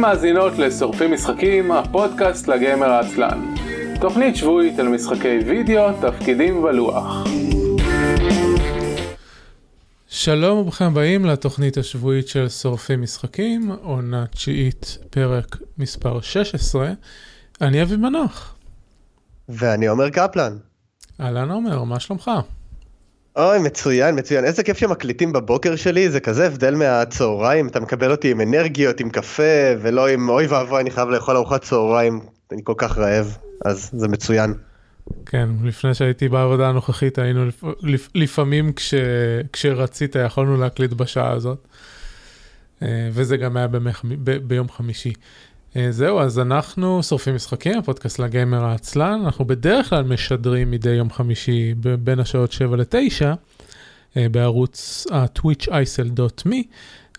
מאזינות לשורפים משחקים, הפודקאסט לגמר העצלן. תוכנית שבועית על משחקי וידאו, תפקידים ולוח. שלום וברוכים הבאים לתוכנית השבועית של שורפים משחקים, עונה תשיעית, פרק מספר 16. אני אבי מנוח. ואני עומר קפלן. אהלן עומר, מה שלומך? אוי, מצוין, מצוין. איזה כיף שמקליטים בבוקר שלי, זה כזה הבדל מהצהריים, אתה מקבל אותי עם אנרגיות, עם קפה, ולא עם אוי ואבוי, אני חייב לאכול ארוחת צהריים, אני כל כך רעב, אז זה מצוין. כן, לפני שהייתי בעבודה הנוכחית היינו לפ... לפעמים כש... כשרצית יכולנו להקליט בשעה הזאת, אה, וזה גם היה במח... ב... ביום חמישי. אה, זהו, אז אנחנו שורפים משחקים, הפודקאסט לגיימר העצלן, אנחנו בדרך כלל משדרים מדי יום חמישי בין השעות 7 ל-9 אה, בערוץ ה-twitch.isl.me.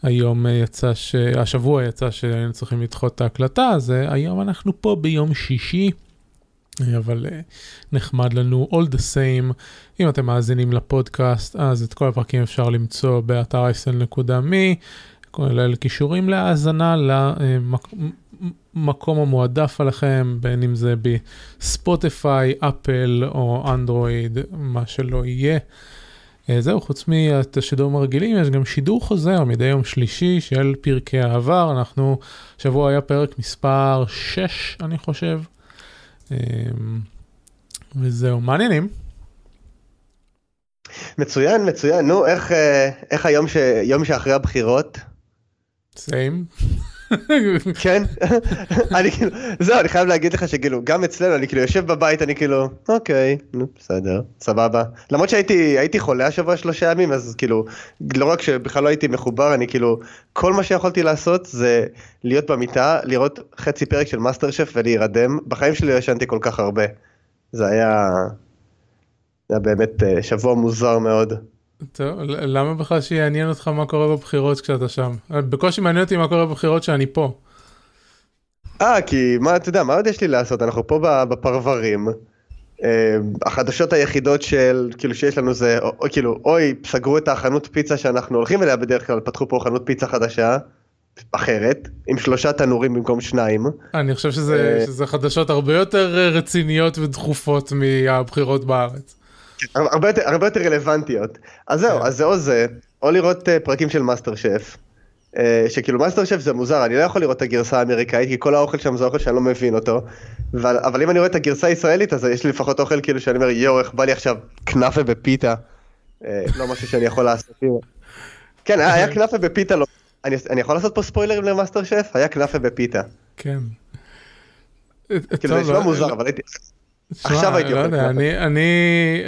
היום יצא, ש... השבוע יצא שהיינו צריכים לדחות את ההקלטה, אז היום אנחנו פה ביום שישי. אבל נחמד לנו all the same אם אתם מאזינים לפודקאסט אז את כל הפרקים אפשר למצוא באתר isl.me כולל קישורים להאזנה למקום המועדף עליכם בין אם זה בספוטיפיי אפל או אנדרואיד מה שלא יהיה. זהו חוץ מהשידורים השידורים הרגילים יש גם שידור חוזר מדי יום שלישי של פרקי העבר אנחנו שבוע היה פרק מספר 6 אני חושב. אמ, וזהו, מעניינים. מצוין, מצוין. נו, איך, אה, איך היום ש... יום שאחרי הבחירות? סיים. כן, אני כאילו, זהו, אני חייב להגיד לך שכאילו, גם אצלנו, אני כאילו יושב בבית, אני כאילו, אוקיי, נו, בסדר, סבבה. למרות שהייתי הייתי חולה השבוע שלושה ימים, אז כאילו, לא רק שבכלל לא הייתי מחובר, אני כאילו, כל מה שיכולתי לעשות זה להיות במיטה, לראות חצי פרק של מאסטר שף ולהירדם. בחיים שלי לא ישנתי כל כך הרבה. זה היה, זה היה באמת אה, שבוע מוזר מאוד. טוב, למה בכלל שיעניין אותך מה קורה בבחירות כשאתה שם? בקושי מעניין אותי מה קורה בבחירות שאני פה. אה, כי מה, אתה יודע, מה עוד יש לי לעשות? אנחנו פה בפרברים. אה, החדשות היחידות של, כאילו, שיש לנו זה, או, או, כאילו, אוי, סגרו את החנות פיצה שאנחנו הולכים אליה בדרך כלל, פתחו פה חנות פיצה חדשה, אחרת, עם שלושה תנורים במקום שניים. אני חושב שזה, אה, שזה חדשות הרבה יותר רציניות ודחופות מהבחירות בארץ. הרבה יותר, הרבה יותר רלוונטיות. אז זהו, כן. אז זה או זה, או לראות uh, פרקים של מאסטר שף. Uh, שכאילו מאסטר שף זה מוזר, אני לא יכול לראות את הגרסה האמריקאית, כי כל האוכל שם זה אוכל שאני לא מבין אותו. אבל, אבל אם אני רואה את הגרסה הישראלית, אז יש לי לפחות אוכל כאילו שאני אומר, יואו, איך בא לי עכשיו כנאפה בפיתה. Uh, לא משהו שאני יכול לעשות. כן, היה כנאפה בפיתה, לא. אני, אני יכול לעשות פה ספוילרים למאסטר שף? היה כנאפה בפיתה. כן. כאילו זה נשמע לא, מוזר, אבל הייתי... עכשיו הייתי לא יודע, אני, אני,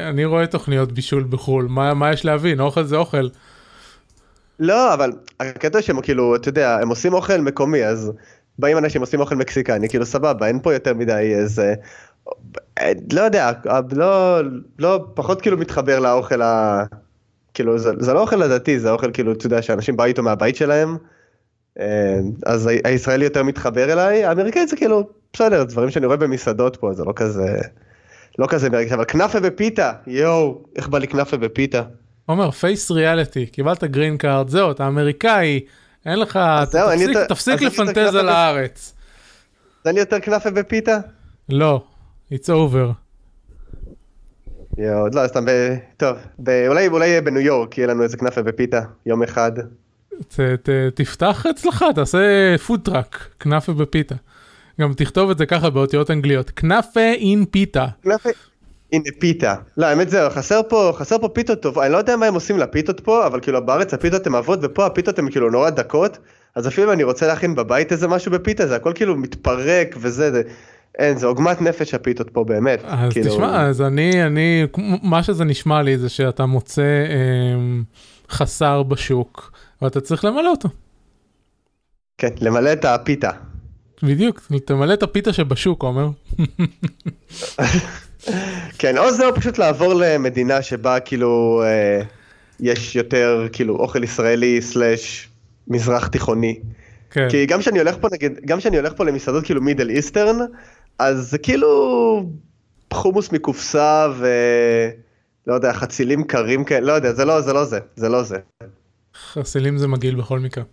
אני רואה תוכניות בישול בחו"ל, מה, מה יש להבין? אוכל זה אוכל. לא, אבל הקטע שהם כאילו, אתה יודע, הם עושים אוכל מקומי, אז באים אנשים עושים אוכל מקסיקני, כאילו סבבה, אין פה יותר מדי איזה... לא יודע, לא, לא, פחות כאילו מתחבר לאוכל ה... כאילו, זה, זה לא אוכל עדתי, זה אוכל כאילו, אתה יודע, שאנשים באו איתו מהבית שלהם, אה, אז הישראלי יותר מתחבר אליי, האמריקאי זה כאילו, בסדר, דברים שאני רואה במסעדות פה, זה לא כזה, לא כזה מרגש, אבל כנאפה בפיתה, יואו, איך בא לי כנאפה בפיתה. עומר, face reality, קיבלת green card, זהו, אתה אמריקאי, אין לך, זהו, תפסיק, יותר, תפסיק לפנטז על הארץ. אז אני יותר כנאפה בפיתה? לא, it's over. יואו, לא, סתם, ב... טוב, ב... אולי, אולי יהיה בניו יורק, יהיה לנו איזה כנאפה בפיתה, יום אחד. ת, ת, תפתח אצלך, תעשה food truck, כנאפה בפיתה. גם תכתוב את זה ככה באותיות אנגליות, כנאפה in פיתה. כנאפה in a פיתה. לא, האמת זהו, חסר פה, חסר פה פיתות טוב, אני לא יודע מה הם עושים לפיתות פה, אבל כאילו בארץ הפיתות הן עבות, ופה הפיתות הן כאילו נורא דקות, אז אפילו אני רוצה להכין בבית איזה משהו בפיתה, זה הכל כאילו מתפרק וזה, זה... אין, זה עוגמת נפש הפיתות פה באמת. אז כאילו... תשמע, אז אני, אני, מה שזה נשמע לי זה שאתה מוצא אה, חסר בשוק, ואתה צריך למלא אותו. כן, למלא את הפיתה. בדיוק, תמלא את הפיתה שבשוק, עומר. כן, או זה או פשוט לעבור למדינה שבה כאילו אה, יש יותר כאילו אוכל ישראלי סלאש מזרח תיכוני. כן. כי גם כשאני הולך פה נגיד, גם כשאני הולך פה למסעדות כאילו מידל איסטרן, אז זה כאילו חומוס מקופסה ו... לא יודע, חצילים קרים כאלה, לא יודע, זה לא זה, לא זה, זה לא זה. חצילים זה מגעיל בכל מקרה.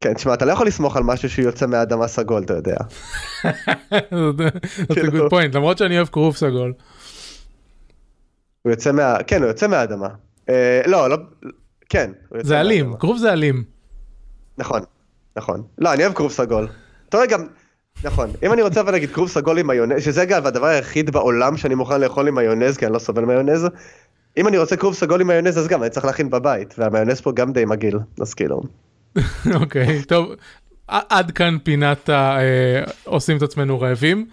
כן, תשמע, אתה לא יכול לסמוך על משהו שיוצא מהאדמה סגול, אתה יודע. That's a good point, למרות שאני אוהב כרוב סגול. הוא יוצא מה... כן, הוא יוצא מהאדמה. אה, לא, לא... כן. יוצא זה אלים. כרוב זה אלים. נכון, נכון. לא, אני אוהב כרוב סגול. אתה רואה גם... נכון, אם אני רוצה אבל להגיד כרוב סגול עם מיונז, שזה אגב הדבר היחיד בעולם שאני מוכן לאכול עם מיונז, כי אני לא סובל מיונז, אם אני רוצה כרוב סגול עם מיונז, אז גם אני צריך להכין בבית, והמיונז פה גם די מגעיל, אז כאילו. אוקיי, טוב, עד כאן פינת ה- אה, עושים את עצמנו רעבים.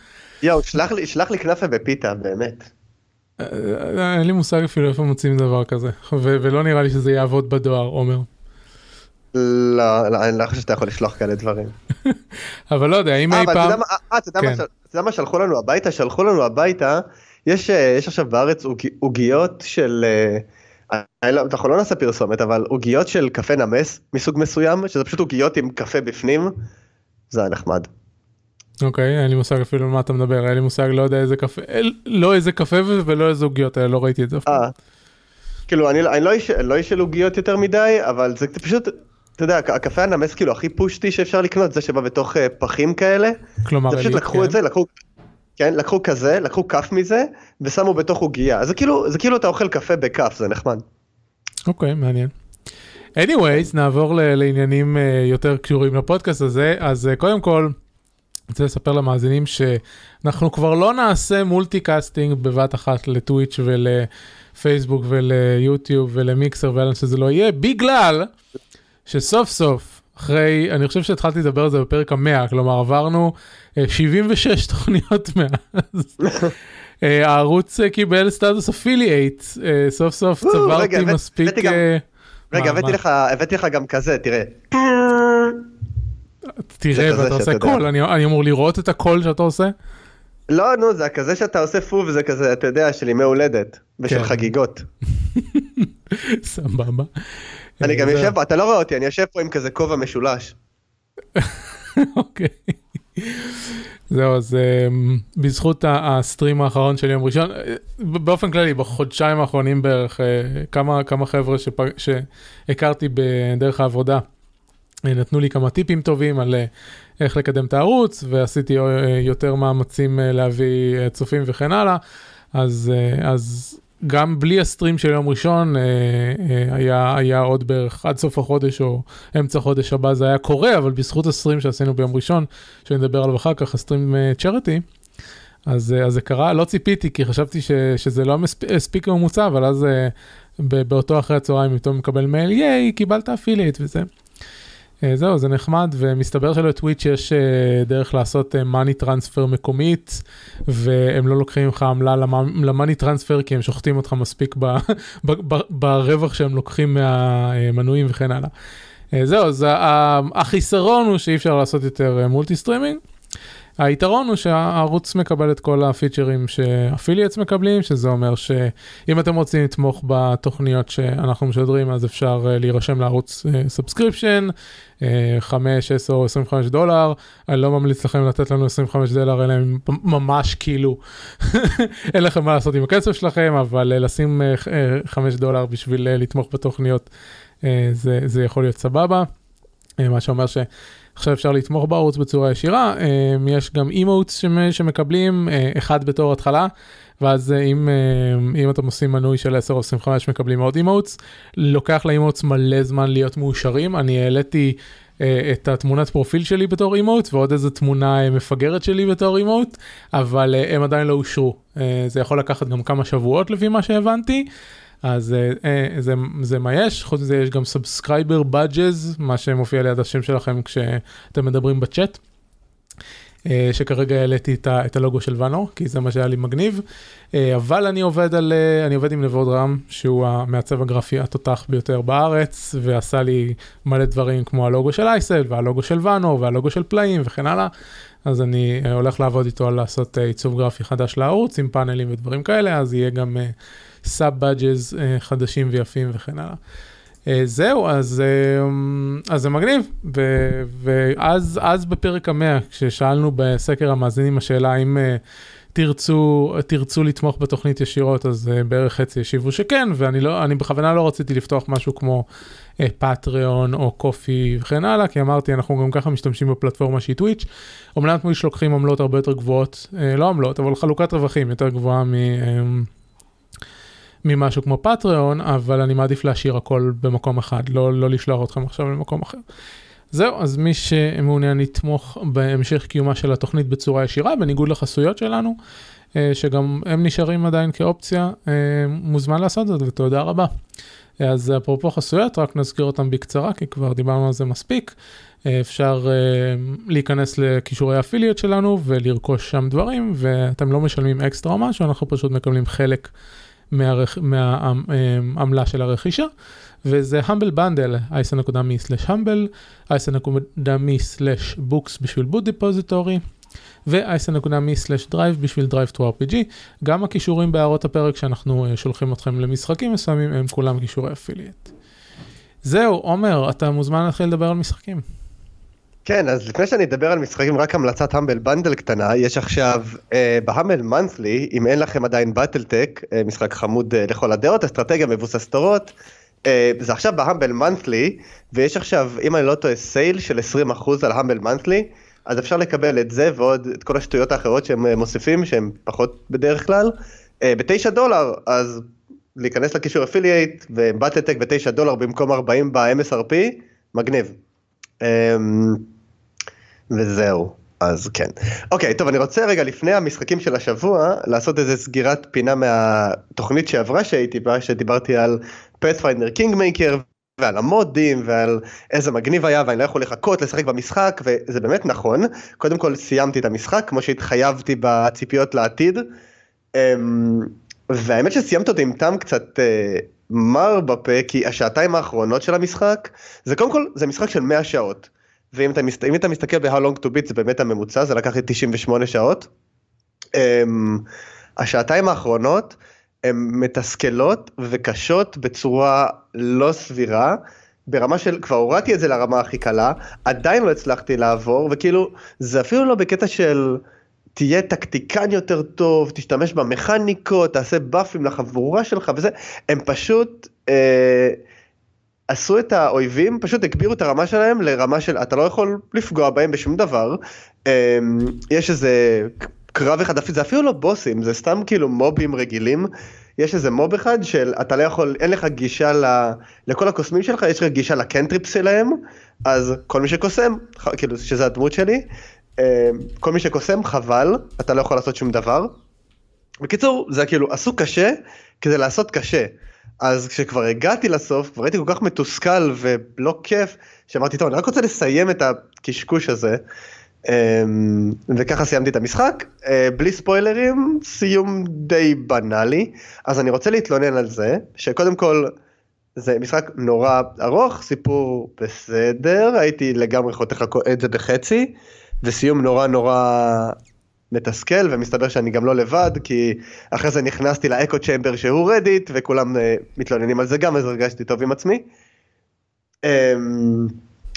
יואו, שלח לי, שלח לי כנאפה בפיתה, באמת. אה, אה, אין לי מושג אפילו איפה מוצאים דבר כזה, ולא נראה לי שזה יעבוד בדואר, עומר. לא, לא, אני לא חושב שאתה יכול לשלוח כאלה דברים. אבל לא יודע, אם אי פעם... אה, אתה יודע מה כן. אתה יודע מה שלחו לנו הביתה? שלחו לנו הביתה, יש יש עכשיו בארץ עוג- עוגיות של, אנחנו לא נעשה פרסומת, אבל עוגיות של קפה נמס מסוג מסוים, שזה פשוט עוגיות עם קפה בפנים, זה היה נחמד. אוקיי, אין לי מושג אפילו על מה אתה מדבר, אין לי מושג, לא יודע איזה קפה, אל- לא איזה קפה ולא איזה עוגיות האלה, לא ראיתי את זה אף פעם. אה, כאילו אני לא- אני לא איש- לא של עוגיות יותר מדי, אבל זה פשוט, אתה יודע, הקפה הנמס כאילו הכי פושטי שאפשר לקנות, זה שבא בתוך אה, פחים כאלה, כלומר, זה פשוט לקחו כן. את זה, לקחו, כן, לקחו כזה, לקחו כף מזה, ושמו בתוך עוגייה. זה כאילו, זה כאילו אתה אוכל קפה בכף, זה נחמד. אוקיי, מעניין. anyways, נעבור ל- לעניינים אה, יותר קשורים לפודקאסט הזה, אז אה, קודם כל, אני רוצה לספר למאזינים שאנחנו כבר לא נעשה multicasting בבת אחת לטוויץ' ולפייסבוק וליוטיוב ולמיקסר ולאן שזה לא יהיה, בגלל שסוף סוף, אחרי, אני חושב שהתחלתי לדבר על זה בפרק המאה, כלומר עברנו אה, 76 תוכניות מאז. אה, הערוץ אה, קיבל סטטוס affiliate, סוף סוף צברתי מספיק... אה, רגע, הבאתי? לך, הבאתי לך גם כזה, תראה. תראה, ואתה עושה. קול, אני אני אמור לראות את הקול שאתה עושה? לא, נו, זה כזה שאתה עושה פו וזה כזה, אתה יודע, של ימי הולדת. ושל כן. חגיגות. סבבה. אני אה, גם זה- יושב פה, אתה לא רואה אותי, אני יושב פה עם כזה כובע משולש. אוקיי. זהו, אז אמ, בזכות הסטרים האחרון של יום ראשון, אה, באופן כללי, בחודשיים האחרונים בערך, אה, כמה, כמה חבר'ה שפג, שהכרתי בדרך העבודה, אה, נתנו לי כמה טיפים טובים על אה, איך לקדם את הערוץ, ועשיתי אה, יותר מאמצים אה, להביא אה, צופים וכן הלאה, אז, אה, אז גם בלי הסטרים של יום ראשון, אה, אה, היה, היה עוד בערך עד סוף החודש או אמצע חודש הבא זה היה קורה, אבל בזכות הסטרים שעשינו ביום ראשון, שנדבר עליו אחר כך, הסטרים צ'ריטי, אז, אה, אז זה קרה, לא ציפיתי, כי חשבתי ש, שזה לא מספ- הספיק ממוצע, אבל אז באותו אחרי הצהריים פתאום מקבל מייל, ייי, קיבלת affiliate וזה. אה, זהו, זה נחמד, ומסתבר של Twitch יש אה, דרך לעשות money transfer מקומית, והם לא לוקחים לך עמלה ל money transfer, כי הם שוחטים אותך מספיק ברווח שהם לוקחים מהמנויים וכן הלאה. אה, זהו, אז החיסרון הוא שאי אפשר לעשות יותר אה, multi streaming. היתרון הוא שהערוץ מקבל את כל הפיצ'רים ש affiliates מקבלים, שזה אומר שאם אתם רוצים לתמוך בתוכניות שאנחנו משדרים, אז אפשר אה, להירשם לערוץ subscription, 5, 10 או 25 דולר. אני לא ממליץ לכם לתת לנו 25 דולר, אלא אם ממש כאילו אין לכם מה לעשות עם הכסף שלכם, אבל אה, לשים 5 דולר בשביל אה, לתמוך בתוכניות, אה, זה, זה יכול להיות סבבה. אה, מה שאומר ש... עכשיו אפשר לתמוך בערוץ בצורה ישירה, אה, יש גם אימוטס שמקבלים, אה, אחד בתור התחלה, ואז אה, אם, אה, אם אתם עושים מנוי של 10 או 25 מקבלים עוד אימוטס, לוקח לאימוטס מלא זמן להיות מאושרים, אני העליתי אה, את התמונת פרופיל שלי בתור אימוט ועוד איזה תמונה מפגרת שלי בתור אימוט, אבל הם עדיין לא אושרו, זה יכול לקחת גם כמה שבועות לפי מה שהבנתי. אז אה, אה, זה, זה מה יש, חוץ מזה יש גם subscriber badges, מה שמופיע ליד השם שלכם כשאתם מדברים בצ'אט, אה, שכרגע העליתי את, את הלוגו של ואנור, כי זה מה שהיה לי מגניב, אה, אבל אני עובד על, אה, אני עובד עם נבוד רם, שהוא המעצב הגרפי התותח ביותר בארץ, ועשה לי מלא דברים כמו הלוגו של אייסל, והלוגו של ואנור, והלוגו של פלאים וכן הלאה. אז אני הולך לעבוד איתו על לעשות עיצוב גרפי חדש לערוץ עם פאנלים ודברים כאלה, אז יהיה גם סאב בדג'ז uh, חדשים ויפים וכן הלאה. Uh, זהו, אז, uh, אז זה מגניב, ו, ואז אז בפרק המאה, כששאלנו בסקר המאזינים השאלה uh, תרצו, תרצו לתמוך בתוכנית ישירות, אז בערך חצי ישיבו שכן, ואני לא, בכוונה לא רציתי לפתוח משהו כמו פטריון uh, או קופי וכן הלאה, כי אמרתי, אנחנו גם ככה משתמשים בפלטפורמה שהיא טוויץ'. אומנם טוויץ' לוקחים עמלות הרבה יותר גבוהות, uh, לא עמלות, אבל חלוקת רווחים יותר גבוהה מ... Um, ממשהו כמו פטריון, אבל אני מעדיף להשאיר הכל במקום אחד, לא, לא לשלוח אתכם עכשיו למקום אחר. זהו, אז מי שמעוניין לתמוך בהמשך קיומה של התוכנית בצורה ישירה, בניגוד לחסויות שלנו, אה, שגם הם נשארים עדיין כאופציה, אה, מוזמן לעשות זאת ותודה רבה. אז אפרופו חסויות, רק נזכיר אותם בקצרה, כי כבר דיברנו על זה מספיק. אה, אפשר להיכנס לכישורי האפיליות שלנו ולרכוש שם דברים, ואתם לא משלמים אקסטרה או משהו, אנחנו פשוט מקבלים חלק מהעמלה של הרכישה. וזה Humble Bundle, eisen.me/humble, eisen.me/books בשביל Book Depository, ו eisen.me/drive בשביל DriveThruRPG. גם הקישורים בהערות הפרק שאנחנו אה, שולחים אתכם למשחקים מסוימים הם כולם קישורי affiliate. זהו, עומר, אתה מוזמן להתחיל לדבר על משחקים. כן, אז לפני שאני אדבר על משחקים, רק המלצת Humble Bundle קטנה, יש עכשיו אה, בהמבל מנת'לי, אם אין לכם עדיין באטלטק, אה, משחק חמוד אה, לכל הדעות, אסטרטגיה מבוסס תורות, אה, זה עכשיו בהמבל מנת'לי, ויש עכשיו, אם אני לא טועה, סייל של 20% על המבל מנת'לי, אז אפשר לקבל את זה ועוד את כל השטויות האחרות שהם אה, מוסיפים, שהם פחות בדרך כלל, אה, בתשע דולר, אז להיכנס לקישור אפילייט ובטלטק בתשע דולר במקום 40 ב-MSRP, מגניב. וזהו. אז כן. אוקיי, טוב, אני רוצה רגע לפני המשחקים של השבוע, לעשות איזה סגירת פינה מהתוכנית שעברה שהייתי בה, שדיברתי על Pathfinder Kingmaker, ועל המודים, ועל איזה מגניב היה, ואני לא יכול לחכות לשחק במשחק, וזה באמת נכון. קודם כל סיימתי את המשחק, כמו שהתחייבתי בציפיות לעתיד. אמ, והאמת שסיים אותי עם טעם קצת אה, מר בפה, כי השעתיים האחרונות של המשחק, זה קודם כל, זה משחק של 100 שעות. ואם אתה, מסת... אתה מסתכל ב-How long to beat זה באמת הממוצע, זה לקח לי 98 שעות. Um, השעתיים האחרונות הן מתסכלות וקשות בצורה לא סבירה. ברמה של כבר הורדתי את זה לרמה הכי קלה עדיין לא הצלחתי לעבור וכאילו זה אפילו לא בקטע של תהיה טקטיקן יותר טוב תשתמש במכניקות תעשה באפים לחבורה שלך וזה הם פשוט אה, עשו את האויבים, פשוט הגבירו את הרמה שלהם לרמה של אתה לא יכול לפגוע בהם בשום דבר. אמ, יש איזה קרב אחד, זה אפילו לא בוסים, זה סתם כאילו מובים רגילים. יש איזה מוב אחד של אתה לא יכול, אין לך גישה ל, לכל הקוסמים שלך, יש לך גישה לקנטריפ שלהם, אז כל מי שקוסם, כאילו שזה הדמות שלי, אמ, כל מי שקוסם חבל, אתה לא יכול לעשות שום דבר. בקיצור, זה כאילו עשו קשה כדי לעשות קשה. אז כשכבר הגעתי לסוף, כבר הייתי כל כך מתוסכל ולא כיף, שאמרתי, טוב, אני רק רוצה לסיים את הקשקוש הזה. אמ, וככה סיימתי את המשחק, אה, בלי ספוילרים, סיום די בנאלי, אז אני רוצה להתלונן על זה, שקודם כל, זה משחק נורא ארוך, סיפור בסדר, הייתי לגמרי חותך את זה בחצי, וסיום נורא נורא מתסכל ומסתבר שאני גם לא לבד כי אחרי זה נכנסתי לאקו צ'מבר שהוא רדיט וכולם uh, מתלוננים על זה גם אז הרגשתי טוב עם עצמי. Um,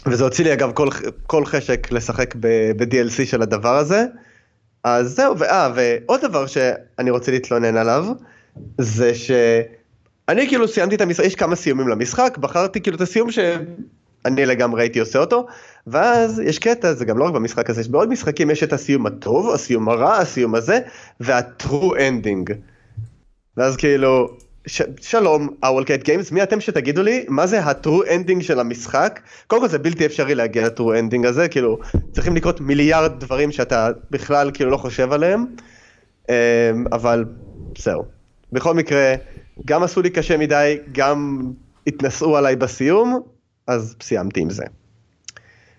וזה הוציא לי אגב כל, כל חשק לשחק ב-DLC של הדבר הזה. אז זהו, ואה, ועוד דבר שאני רוצה להתלונן עליו, זה שאני כאילו סיימתי את המשחק, יש כמה סיומים למשחק, בחרתי כאילו את הסיום ש... אני לגמרי הייתי עושה אותו, ואז יש קטע, זה גם לא רק במשחק הזה, יש בעוד משחקים יש את הסיום הטוב, הסיום הרע, הסיום הזה, וה-true ending. ואז כאילו, ש- שלום, Owlcat Games, מי אתם שתגידו לי מה זה ה-true ending של המשחק? קודם כל זה בלתי אפשרי להגיע ל-true ending הזה, כאילו, צריכים לקרות מיליארד דברים שאתה בכלל כאילו לא חושב עליהם, אמ, אבל זהו. בכל מקרה, גם עשו לי קשה מדי, גם התנסו עליי בסיום, אז סיימתי עם זה.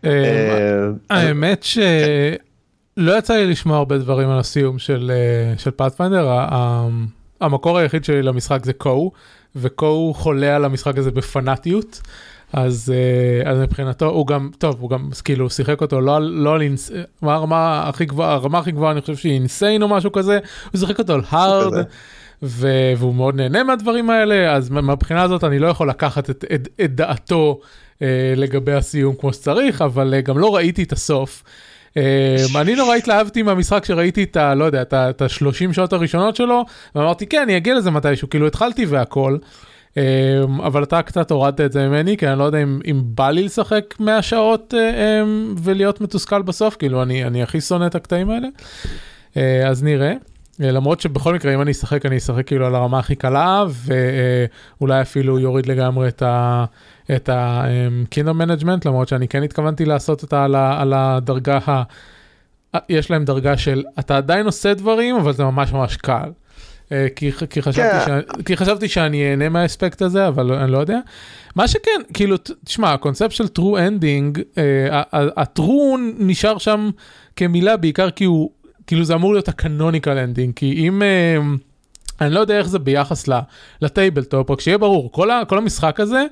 אה, אה, האמת שלא יצא לי לשמוע הרבה דברים על הסיום של פאת'פיינדר, אה, המקור היחיד שלי למשחק זה קו, וקו חולה על המשחק הזה בפנאטיות. אז, אז מבחינתו הוא גם טוב הוא גם כאילו שיחק אותו לא לא על מה הרמה הכי גבוהה הרמה הכי גבוהה אני חושב שהיא אינסיין או משהו כזה. הוא שיחק אותו על הארד והוא מאוד נהנה מהדברים האלה, אז מהבחינה הזאת אני לא יכול לקחת את, את, את דעתו אה, לגבי הסיום כמו שצריך, אבל אה, גם לא ראיתי את הסוף. אני נורא התלהבתי מהמשחק שראיתי את ה... לא יודע, את ה-30 שעות הראשונות שלו, ואמרתי כן, אני אגיע לזה מתישהו, כאילו התחלתי והכל. אבל אתה קצת הורדת את זה ממני, כי אני לא יודע אם, אם בא לי לשחק 100 שעות ולהיות מתוסכל בסוף, כאילו אני, אני הכי שונא את הקטעים האלה. אז נראה. למרות שבכל מקרה אם אני אשחק אני אשחק כאילו על הרמה הכי קלה ואולי אפילו יוריד לגמרי את ה... את ה-Kingdom Management למרות שאני כן התכוונתי לעשות אותה על, על הדרגה ה... יש להם דרגה של אתה עדיין עושה דברים אבל זה ממש ממש קל. כי, כי, חשבתי כן. שאני, כי חשבתי שאני אהנה מהאספקט הזה אבל אני לא יודע. מה שכן כאילו תשמע הקונספט של true ending ה-true נשאר שם כמילה בעיקר כי הוא כאילו זה אמור להיות ה canonical ending, כי אם... uh, אני לא יודע איך זה ביחס ל tabletop, רק שיהיה ברור, כל, ה, כל המשחק הזה,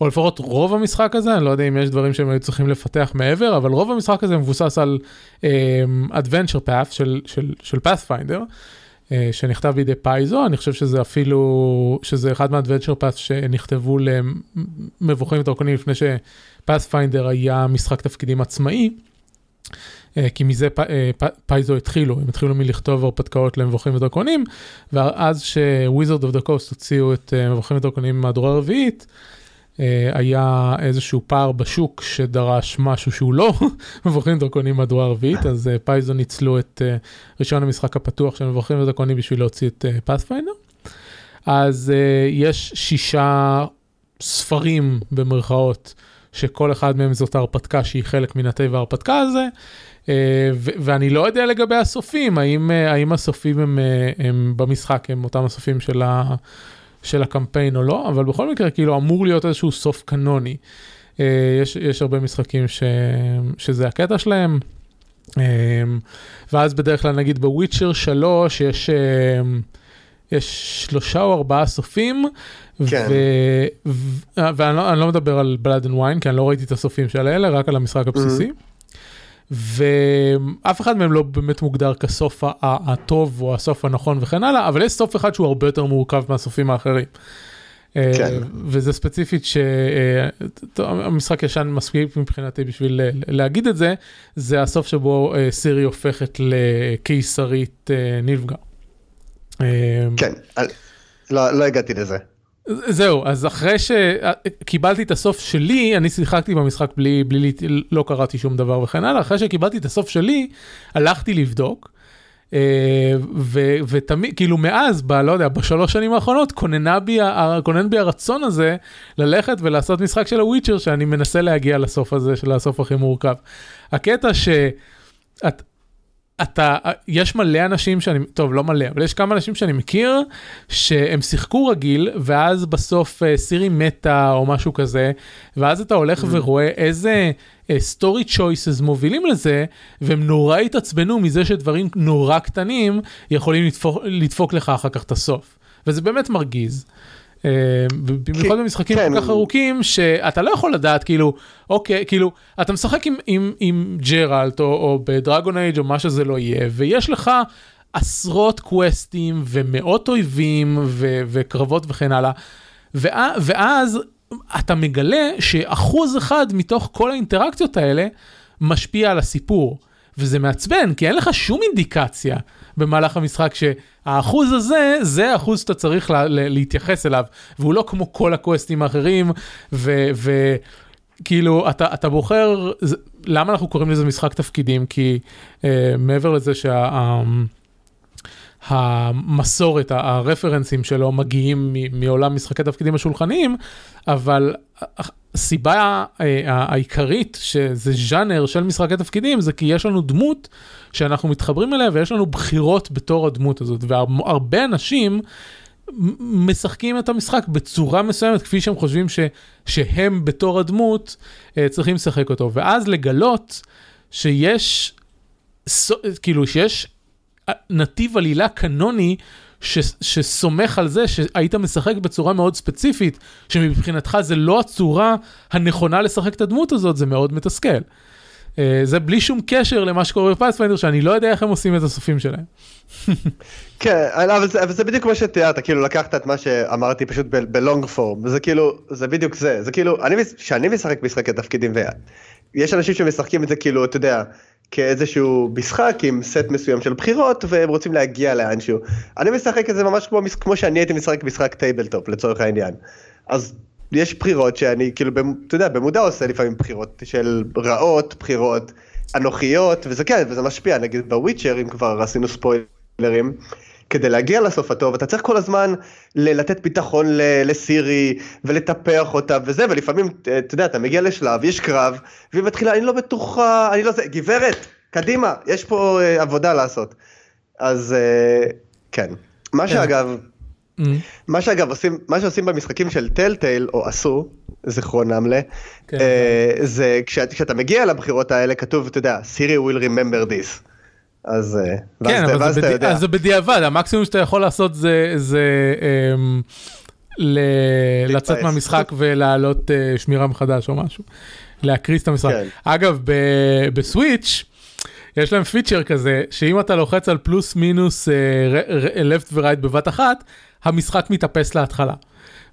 או לפחות רוב המשחק הזה, אני לא יודע אם יש דברים שהם היו צריכים לפתח מעבר, אבל רוב המשחק הזה מבוסס על um, Adventure Path של, של, של Pathfinder, uh, שנכתב בידי Paizo, אני חושב שזה אפילו, שזה אחד מה-Adventure Path שנכתבו למבוכים ודרקונים לפני ש-Pathfinder היה משחק תפקידים עצמאי. אה, כי מזה אה, Paizo התחילו, הם התחילו מלכתוב הרפתקאות למבוכים ודרקונים, ואז ש Wizards of the Coast הוציאו את אה, מבוכים ודרקונים מהדורה הרביעית, היה איזשהו פער בשוק שדרש משהו שהוא לא מבוכים ודרקונים מהדורה הרביעית, אז Paizo ניצלו את רישיון המשחק הפתוח של מבוכים ודרקונים בשביל להוציא את Pathfinder. אז יש שישה ספרים במרכאות. שכל אחד מהם זאת הרפתקה שהיא חלק מן הטבע ההרפתקה הזה, ואני לא יודע לגבי הסופים, האם, אה, האם הסופים הם, אה, הם במשחק, הם אותם הסופים של, ה, של הקמפיין או לא, אבל בכל מקרה, כאילו אמור להיות איזשהו סוף קנוני. יש, יש הרבה משחקים ש, שזה הקטע שלהם, ואז בדרך כלל נגיד ב Witcher 3 יש... יש שלושה או ארבעה סופים, כן. ו... ואני לא, לא מדבר על Blood and Wine, כי אני לא ראיתי את הסופים של האלה, רק על המשחק הבסיסי. Mm-hmm. ואף אחד מהם לא באמת מוגדר כסוף הטוב או הסוף הנכון וכן הלאה, אבל יש סוף אחד שהוא הרבה יותר מורכב מהסופים האחרים. אה, כן. וזה ספציפית שהמשחק אה, ישן מספיק מבחינתי בשביל להגיד את זה, זה הסוף שבו אה, סירי הופכת לקיסרית נפגע. כן, לא, לא הגעתי לזה. זהו, אז אחרי שקיבלתי את הסוף שלי, אני שיחקתי במשחק בלי, בלי, לא קראתי שום דבר וכן הלאה, אחרי שקיבלתי את הסוף שלי, הלכתי לבדוק, אה, ותמיד, כאילו מאז, ב, לא יודע, בשלוש שנים האחרונות, כוננה בי, כונן בי הרצון הזה ללכת ולעשות משחק של הוויצ'ר, שאני מנסה להגיע לסוף הזה, של הסוף הכי מורכב. הקטע ש... את, אתה, יש מלא אנשים שאני, טוב לא מלא, אבל יש כמה אנשים שאני מכיר שהם שיחקו רגיל ואז בסוף uh, סירי מתה או משהו כזה, ואז אתה הולך mm. ורואה איזה סטורי uh, צ'ויסס מובילים לזה, והם נורא התעצבנו מזה שדברים נורא קטנים יכולים לדפוק, לדפוק לך אחר כך את הסוף, וזה באמת מרגיז. אה, במיוחד במשחקים כן. כל כך ארוכים שאתה לא יכול לדעת כאילו אוקיי כאילו אתה משחק עם, עם, עם ג'רלט או, או בדרגון אייג' או מה שזה לא יהיה ויש לך עשרות קווסטים ומאות אויבים ו, וקרבות וכן הלאה ואז, ואז אתה מגלה שאחוז אחד מתוך כל האינטראקציות האלה משפיע על הסיפור וזה מעצבן כי אין לך שום אינדיקציה במהלך המשחק שהאחוז הזה, זה האחוז שאתה צריך לה, לה, להתייחס אליו, והוא לא כמו כל הקווסטים האחרים, וכאילו אתה, אתה בוחר, למה אנחנו קוראים לזה משחק תפקידים? כי אה, מעבר לזה שה... המסורת, הרפרנסים שלו מגיעים מעולם משחקי תפקידים השולחניים, אבל הסיבה אה, העיקרית שזה ז'אנר של משחקי תפקידים זה כי יש לנו דמות שאנחנו מתחברים אליה ויש לנו בחירות בתור הדמות הזאת. והרבה אנשים משחקים את המשחק בצורה מסוימת כפי שהם חושבים ש, שהם בתור הדמות אה, צריכים לשחק אותו. ואז לגלות שיש כאילו שיש נתיב עלילה קנוני ש, שסומך על זה שהיית משחק בצורה מאוד ספציפית, שמבחינתך זה לא הצורה הנכונה לשחק את הדמות הזאת, זה מאוד מתסכל. Uh, זה בלי שום קשר למה שקורה בפאספיינדר, שאני לא יודע איך הם עושים את הסופים שלהם. כן, אבל זה, אבל זה בדיוק כמו שתיארת, כאילו לקחת את מה שאמרתי פשוט ב long form, זה כאילו, זה בדיוק זה, זה כאילו, אני, כשאני משחק משחקי תפקידים, ויש אנשים שמשחקים את זה כאילו, אתה יודע, כאיזשהו משחק עם סט מסוים של בחירות והם רוצים להגיע לאנשהו. אני משחק את זה ממש כמו, כמו שאני הייתי משחק משחק tabletop לצורך העניין. אז יש בחירות שאני כאילו, אתה יודע, במודע עושה לפעמים בחירות של רעות, בחירות אנוכיות, וזה כן, וזה משפיע, נגיד בוויצ'ר, אם כבר עשינו ספוילרים, כדי להגיע לסוף הטוב, אתה צריך כל הזמן לתת ביטחון לסירי, ולטפח אותה וזה, ולפעמים, אתה יודע, אתה מגיע לשלב, יש קרב, והיא מתחילה, אני לא בטוחה, אני לא זה, גברת, קדימה, יש פה uh, עבודה לעשות. אז uh, כן. מה כן. שאגב, mm-hmm. מה שאגב עושים, מה שעושים במשחקים של טלטייל, או עשו, זיכרונם ל, כן. uh, זה כשאת, כשאתה מגיע לבחירות האלה כתוב, אתה יודע, סירי will remember this. אז אה, כן, ואז, אבל זה, בדי... אז זה בדיעבד, המקסימום שאתה יכול לעשות זה, זה um, ל... לצאת מהמשחק ולהעלות uh, שמירה מחדש או משהו, להקריס את המשחק. כן. אגב, ב- בסוויץ', יש להם פיצ'ר כזה, שאם אתה לוחץ על פלוס מינוס uh, left ו-right בבת אחת, המשחק מתאפס להתחלה.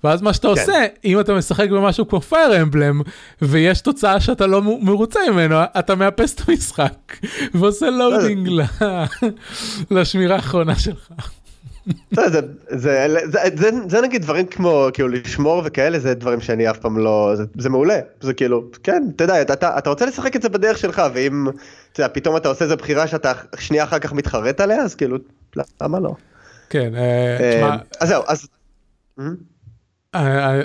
ואז מה שאתה כן. עושה, אם אתה משחק במשהו כמו Fire Emblem, ויש תוצאה שאתה לא מרוצה ממנו, אתה מאפס את המשחק, ועושה loading לשמירה האחרונה שלך. זה, זה, זה, זה, זה נגיד דברים כמו כאילו לשמור וכאלה זה דברים שאני אף פעם לא זה, זה מעולה זה כאילו כן אתה יודע אתה, אתה רוצה לשחק את זה בדרך שלך ואם אתה יודע, פתאום אתה עושה איזה בחירה שאתה שנייה אחר כך מתחרט עליה אז כאילו למה לא. כן. אה, אז זהו אז.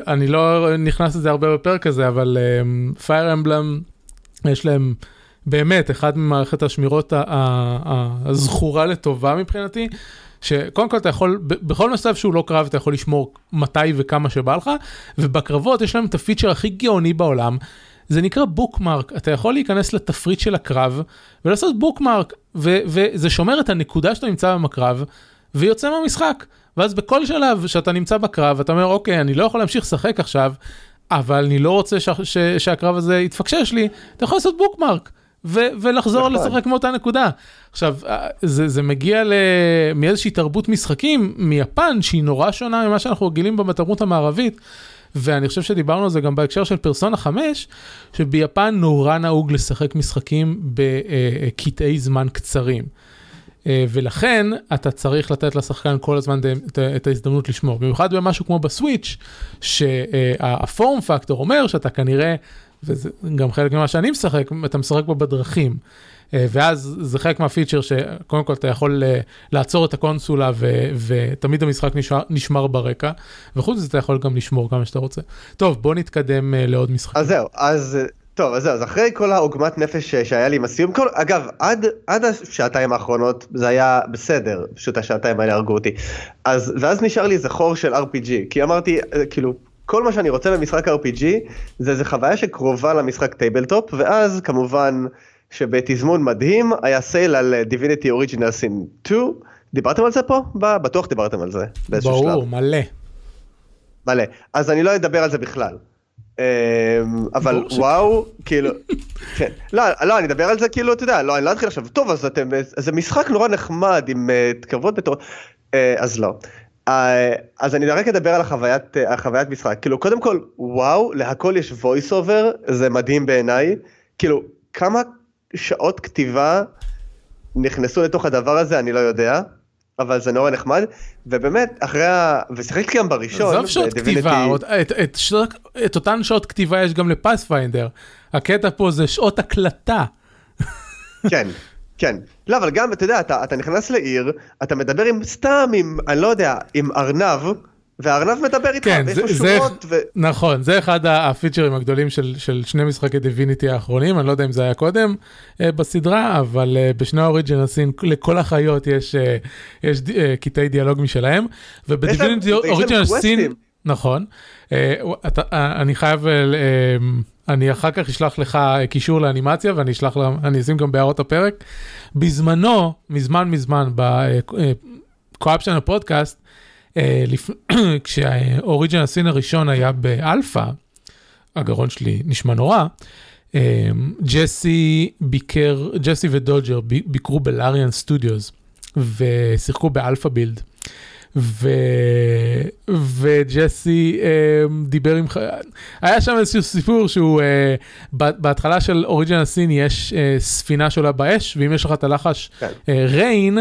אני לא נכנס לזה הרבה בפרק הזה, אבל פייר um, אמבלם, יש להם באמת אחד ממערכת השמירות הזכורה לטובה מבחינתי, שקודם כל אתה יכול, בכל מצב שהוא לא קרב אתה יכול לשמור מתי וכמה שבא לך, ובקרבות יש להם את הפיצ'ר הכי גאוני בעולם. זה נקרא בוקמרק, אתה יכול להיכנס לתפריט של הקרב ולעשות בוקמרק, וזה שומר את הנקודה שאתה נמצא במקרב, ויוצא מהמשחק. ואז בכל שלב שאתה נמצא בקרב, אתה אומר, אוקיי, אני לא יכול להמשיך לשחק עכשיו, אבל אני לא רוצה ש- ש- שהקרב הזה יתפקשש לי, אתה יכול לעשות בוקמרק. ו- ולחזור נכון. לשחק מאותה נקודה. עכשיו, אה, זה, זה מגיע ל... מאיזושהי תרבות משחקים מיפן, שהיא נורא שונה ממה שאנחנו רגילים בתרבות המערבית, ואני חושב שדיברנו על זה גם בהקשר של פרסונה 5, שביפן נורא נהוג לשחק משחקים בקטעי זמן קצרים. אה, ולכן אתה צריך לתת לשחקן כל הזמן את ההזדמנות לשמור, במיוחד במשהו כמו בסוויץ', שהפורם פקטור אומר שאתה כנראה, וזה גם חלק ממה שאני משחק, אתה משחק בו בדרכים. אה, ואז זה חלק מהפיצ'ר שקודם כל אתה יכול אה, לעצור את הקונסולה ו- ותמיד המשחק נשמר, נשמר ברקע, וחוץ מזה אתה יכול גם לשמור כמה שאתה רוצה. טוב, בוא נתקדם לעוד משחקים. אז זהו, אז טוב, אז זהו, אז אחרי כל העוגמת נפש שהיה לי עם הסיום, כל, אגב, עד, עד השעתיים האחרונות זה היה בסדר, פשוט השעתיים האלה הרגו אותי. אז, ואז נשאר לי איזה חור של RPG, כי אמרתי, אה, כאילו, כל מה שאני רוצה במשחק RPG זה איזה חוויה שקרובה למשחק tabletop, ואז כמובן שבתזמון מדהים היה sale על Divinity Original Sin 2, דיברתם על זה פה? בטוח דיברתם על זה באיזשהו שלב. ברור, מלא. מלא. אז אני לא אדבר על זה בכלל. אמ, אבל וואו, כאילו, כן, לא, לא, אני אדבר על זה כאילו, אתה יודע, לא, אני לא אתחיל עכשיו, טוב, אז אתם, זה משחק נורא נחמד עם אה, כבוד בתור, אה, אז לא. אה, אז אני רק אדבר על החוויית, החוויית משחק, כאילו, קודם כל, וואו, להכל יש voice over, זה מדהים בעיניי, כאילו, כמה שעות כתיבה נכנסו לתוך הדבר הזה, אני לא יודע. אבל זה נורא נחמד, ובאמת, אחרי ה... ושיחקתי גם בראשון. עזוב שעות כתיבה, את, את, את, שעות, את אותן שעות כתיבה יש גם לפאספיינדר. הקטע פה זה שעות הקלטה. כן, כן. לא, אבל גם, אתה יודע, אתה, אתה נכנס לעיר, אתה מדבר עם סתם, עם, אני לא יודע, עם ארנב, והארנב מדבר איתך, כן, ויש לו שורות. ו... נכון, זה אחד הפיצ'רים הגדולים של, של שני משחקי דיביניטי האחרונים, אני לא יודע אם זה היה קודם אה, בסדרה, אבל אה, בשני ה Original Sin לכל החיות יש, אה, יש אה, קטעי דיאלוג משלהם, וב Divinity Original Sin, נכון, אה, אתה, אה, אני חייב... אה, אה, אני אחר כך אשלח לך קישור לאנימציה ואני אשלח, לה, אני אשים גם בהערות הפרק. בזמנו, מזמן מזמן, ב Co-Optional Podcast, אה, כשה Original Sin הראשון היה באלפא, הגרון שלי נשמע נורא, אה, Jesse ביקר, Jesse ו Dodger ביקרו ב Larian Studios ושיחקו ב alpha build. ו... ו Jesse אה, דיבר עם... היה שם איזשהו סיפור שהוא, אה, בהתחלה של Original Sin יש אה, ספינה שעולה באש, ואם יש לך את הלחש כן. אה, rain,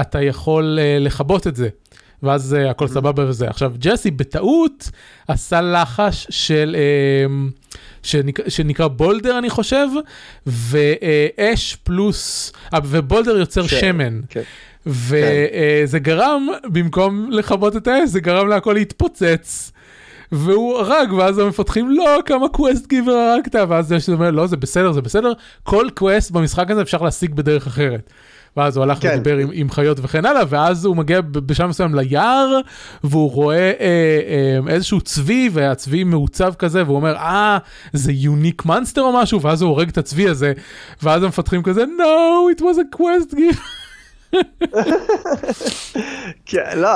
אתה יכול אה, לכבות את זה. ואז אה, הכל mm-hmm. סבבה וזה. עכשיו, Jesse בטעות עשה לחש של, אה, שנק, שנקרא boulder, אני חושב, ואש פלוס, אה, ו boulder יוצר ש... שמן. כן. וזה כן. גרם, במקום לכבות את האש, זה גרם להכל להתפוצץ. והוא הרג, ואז המפתחים, לא, כמה quest giver הרגת, ואז יש אומר, לא, זה בסדר, זה בסדר, כל quest במשחק הזה אפשר להשיג בדרך אחרת. ואז הוא הלך כן. ודיבר עם, עם חיות וכן הלאה, ואז הוא מגיע בשלב מסוים ליער, והוא רואה אה, אה, איזשהו צבי, והצבי מעוצב כזה, והוא אומר, אה, זה unique monster או משהו, ואז הוא הורג את הצבי הזה, ואז המפתחים כזה, no, it was a quest giver. כן, לא,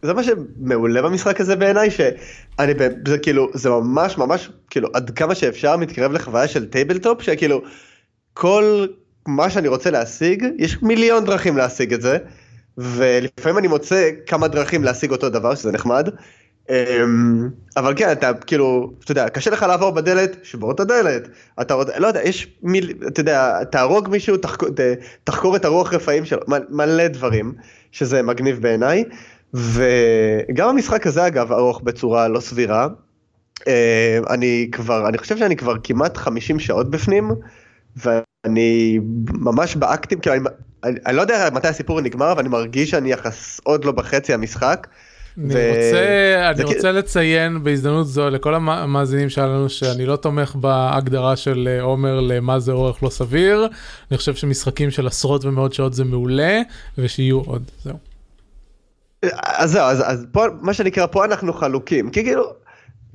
זה מה שמעולה במשחק הזה בעיניי, שאני, זה כאילו, זה ממש ממש, כאילו, עד כמה שאפשר מתקרב לחוויה של tabletop, שכאילו, כל מה שאני רוצה להשיג, יש מיליון דרכים להשיג את זה, ולפעמים אני מוצא כמה דרכים להשיג אותו דבר, שזה נחמד. אמ, אבל כן, אתה כאילו, אתה יודע, קשה לך לעבור בדלת, שבור את הדלת. אתה לא יודע, יש מיל, אתה יודע, תהרוג מישהו, תחקור, תחקור את הרוח רפאים שלו, מלא דברים, שזה מגניב בעיניי. וגם המשחק הזה אגב ארוך בצורה לא סבירה. אמ, אני כבר, אני חושב שאני כבר כמעט 50 שעות בפנים, ואני ממש באקטים, כאילו, אני, אני, אני לא יודע מתי הסיפור נגמר, אבל אני מרגיש שאני יחס עוד לא בחצי המשחק. אני, ו... רוצה, אני רוצה לציין בהזדמנות זו לכל המאזינים שלנו שאני לא תומך בהגדרה של אה, עומר למה זה אורך לא סביר. אני חושב שמשחקים של עשרות ומאות שעות זה מעולה, ושיהיו עוד, זהו. אז זהו, אז, אז פה, מה שנקרא, פה אנחנו חלוקים, כי כאילו,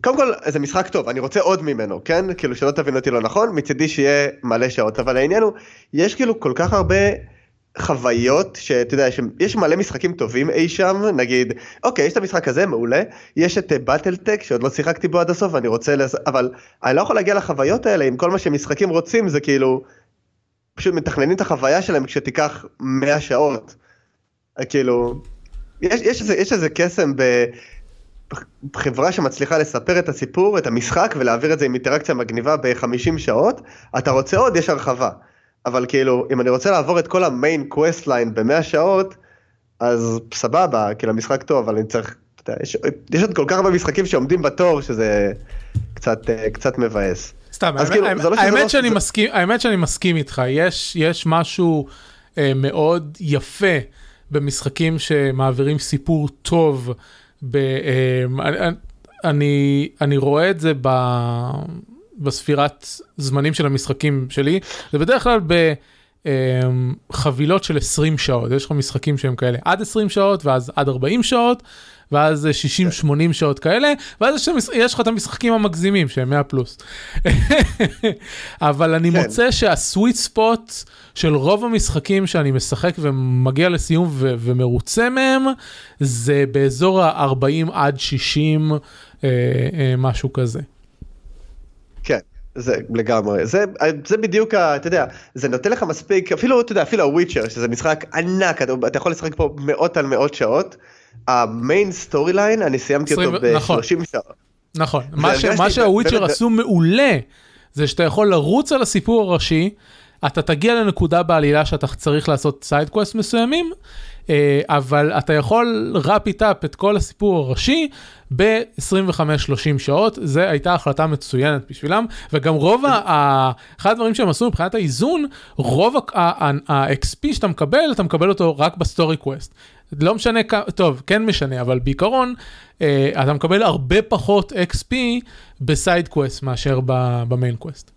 קודם כל זה משחק טוב, אני רוצה עוד ממנו, כן? כאילו שלא תבין אותי לא נכון, מצידי שיהיה מלא שעות, אבל העניין הוא, יש כאילו כל כך הרבה חוויות שאתה יודע יש מלא משחקים טובים אי שם נגיד אוקיי יש את המשחק הזה מעולה יש את באטלטק אה, שעוד לא שיחקתי בו עד הסוף ואני רוצה לס... אבל אני לא יכול להגיע לחוויות האלה אם כל מה שמשחקים רוצים זה כאילו פשוט מתכננים את החוויה שלהם כשתיקח 100 שעות. כאילו יש, יש איזה יש איזה קסם בחברה שמצליחה לספר את הסיפור את המשחק ולהעביר את זה עם אינטראקציה מגניבה ב-50 שעות אתה רוצה עוד יש הרחבה. אבל כאילו, אם אני רוצה לעבור את כל ה main quest line במאה שעות, אז סבבה, כאילו המשחק טוב, אבל אני צריך, אתה יודע, יש, יש עוד כל כך הרבה משחקים שעומדים בתור, שזה קצת, קצת מבאס. סתם, האמת, כאילו, האמת, לא האמת, לא שאני זה... מסכים, האמת שאני מסכים איתך, יש, יש משהו אה, מאוד יפה במשחקים שמעבירים סיפור טוב. ב, אה, אני, אני, רואה את זה ב... בספירת זמנים של המשחקים שלי, זה בדרך כלל בחבילות של 20 שעות, יש לך משחקים שהם כאלה. עד 20 שעות ואז עד 40 שעות. ואז 60-80 שעות כאלה, ואז יש, יש לך את המשחקים המגזימים שהם 100 פלוס. אבל אני כן. מוצא שה sweet spot של רוב המשחקים שאני משחק ומגיע לסיום ו- ומרוצה מהם, זה באזור ה-40 עד 60, אה, אה, משהו כזה. זה לגמרי, זה, זה בדיוק, ה, אתה יודע, זה נותן לך מספיק, אפילו, אתה יודע, אפילו ה Witcher, שזה משחק ענק, אתה, אתה יכול לשחק פה מאות על מאות שעות, ה main story line, אני סיימתי אותו ב-30 נכון, שעות. נכון, מה, ש, מה שה Witcher עשו מעולה, זה שאתה יכול לרוץ על הסיפור הראשי, אתה תגיע לנקודה בעלילה שאתה צריך לעשות side quest מסוימים, אה, אבל אתה יכול eat up את כל הסיפור הראשי ב-25-30 שעות, זו הייתה החלטה מצוינת בשבילם, וגם רוב, ה- אחד הדברים שהם עשו מבחינת האיזון, רוב ה-XP שאתה מקבל, אתה מקבל אותו רק ב story quest. לא משנה, כמה, טוב, כן משנה, אבל בעיקרון, אה, אתה מקבל הרבה פחות XP ב side quest מאשר ב main quest.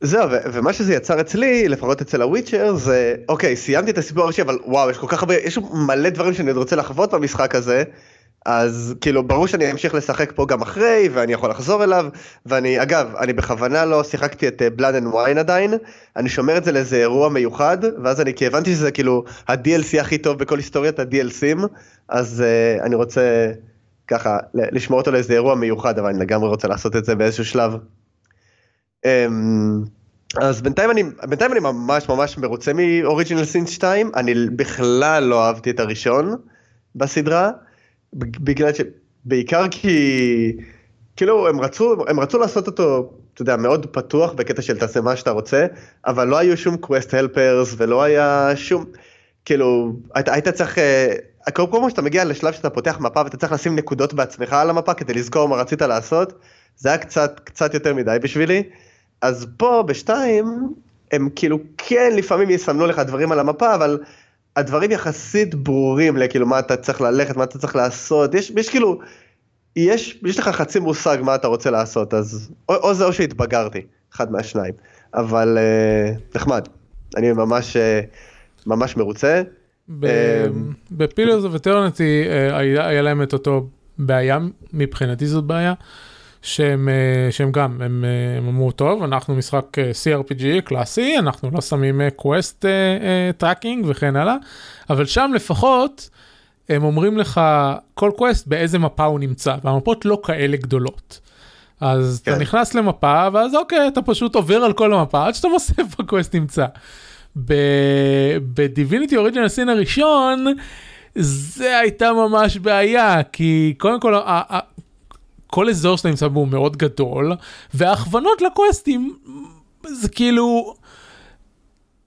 זהו, ומה שזה יצר אצלי, לפחות אצל ה Witcher, זה, אוקיי, סיימתי את הסיפור הראשי, אבל וואו, יש כל כך הרבה, יש מלא דברים שאני עוד רוצה לחוות במשחק הזה, אז כאילו, ברור שאני אמשיך לשחק פה גם אחרי, ואני יכול לחזור אליו, ואני, אגב, אני בכוונה לא שיחקתי את Blood and Wine עדיין, אני שומר את זה לאיזה אירוע מיוחד, ואז אני, כי הבנתי שזה כאילו ה-DLC הכי טוב בכל היסטוריית ה-DLCים, אז uh, אני רוצה ככה לשמור אותו לאיזה אירוע מיוחד, אבל אני לגמרי רוצה לעשות את זה באיזשהו שלב. אמ, אז בינתיים אני, בינתיים אני ממש ממש מרוצה מאוריג'ינל סינס 2, אני בכלל לא אהבתי את הראשון. בסדרה, בגלל ש... בעיקר כי כאילו הם רצו הם רצו לעשות אותו אתה יודע מאוד פתוח בקטע של תעשה מה שאתה רוצה אבל לא היו שום קווסט הלפרס ולא היה שום כאילו היית, היית צריך אה, כל פעם שאתה מגיע לשלב שאתה פותח מפה ואתה צריך לשים נקודות בעצמך על המפה כדי לזכור מה רצית לעשות זה היה קצת קצת יותר מדי בשבילי. אז פה בשתיים הם כאילו כן לפעמים יסמנו לך דברים על המפה אבל הדברים יחסית ברורים לכאילו מה אתה צריך ללכת מה אתה צריך לעשות יש, יש כאילו יש, יש לך חצי מושג מה אתה רוצה לעשות אז או, או זה או שהתבגרתי אחד מהשניים אבל אה, נחמד אני ממש אה, ממש מרוצה. ב Pillars of Eternity היה להם את אותו בעיה מבחינתי זאת בעיה. שהם, אה, שהם גם, הם, אה, הם אמרו, טוב, אנחנו משחק אה, CRPG קלאסי, אנחנו לא שמים quest tracking וכן הלאה, אבל שם לפחות הם אומרים לך כל quest באיזה מפה הוא נמצא, והמפות לא כאלה גדולות. אז כן. אתה נכנס למפה, ואז אוקיי, אתה פשוט עובר על כל המפה עד שאתה מוסף איפה הקווסט נמצא. בדיביניטי אוריג'ינל סין הראשון, זה הייתה ממש בעיה, כי קודם כל כל אזור שאתה נמצא בו הוא מאוד גדול, וההכוונות לקווסטים זה כאילו...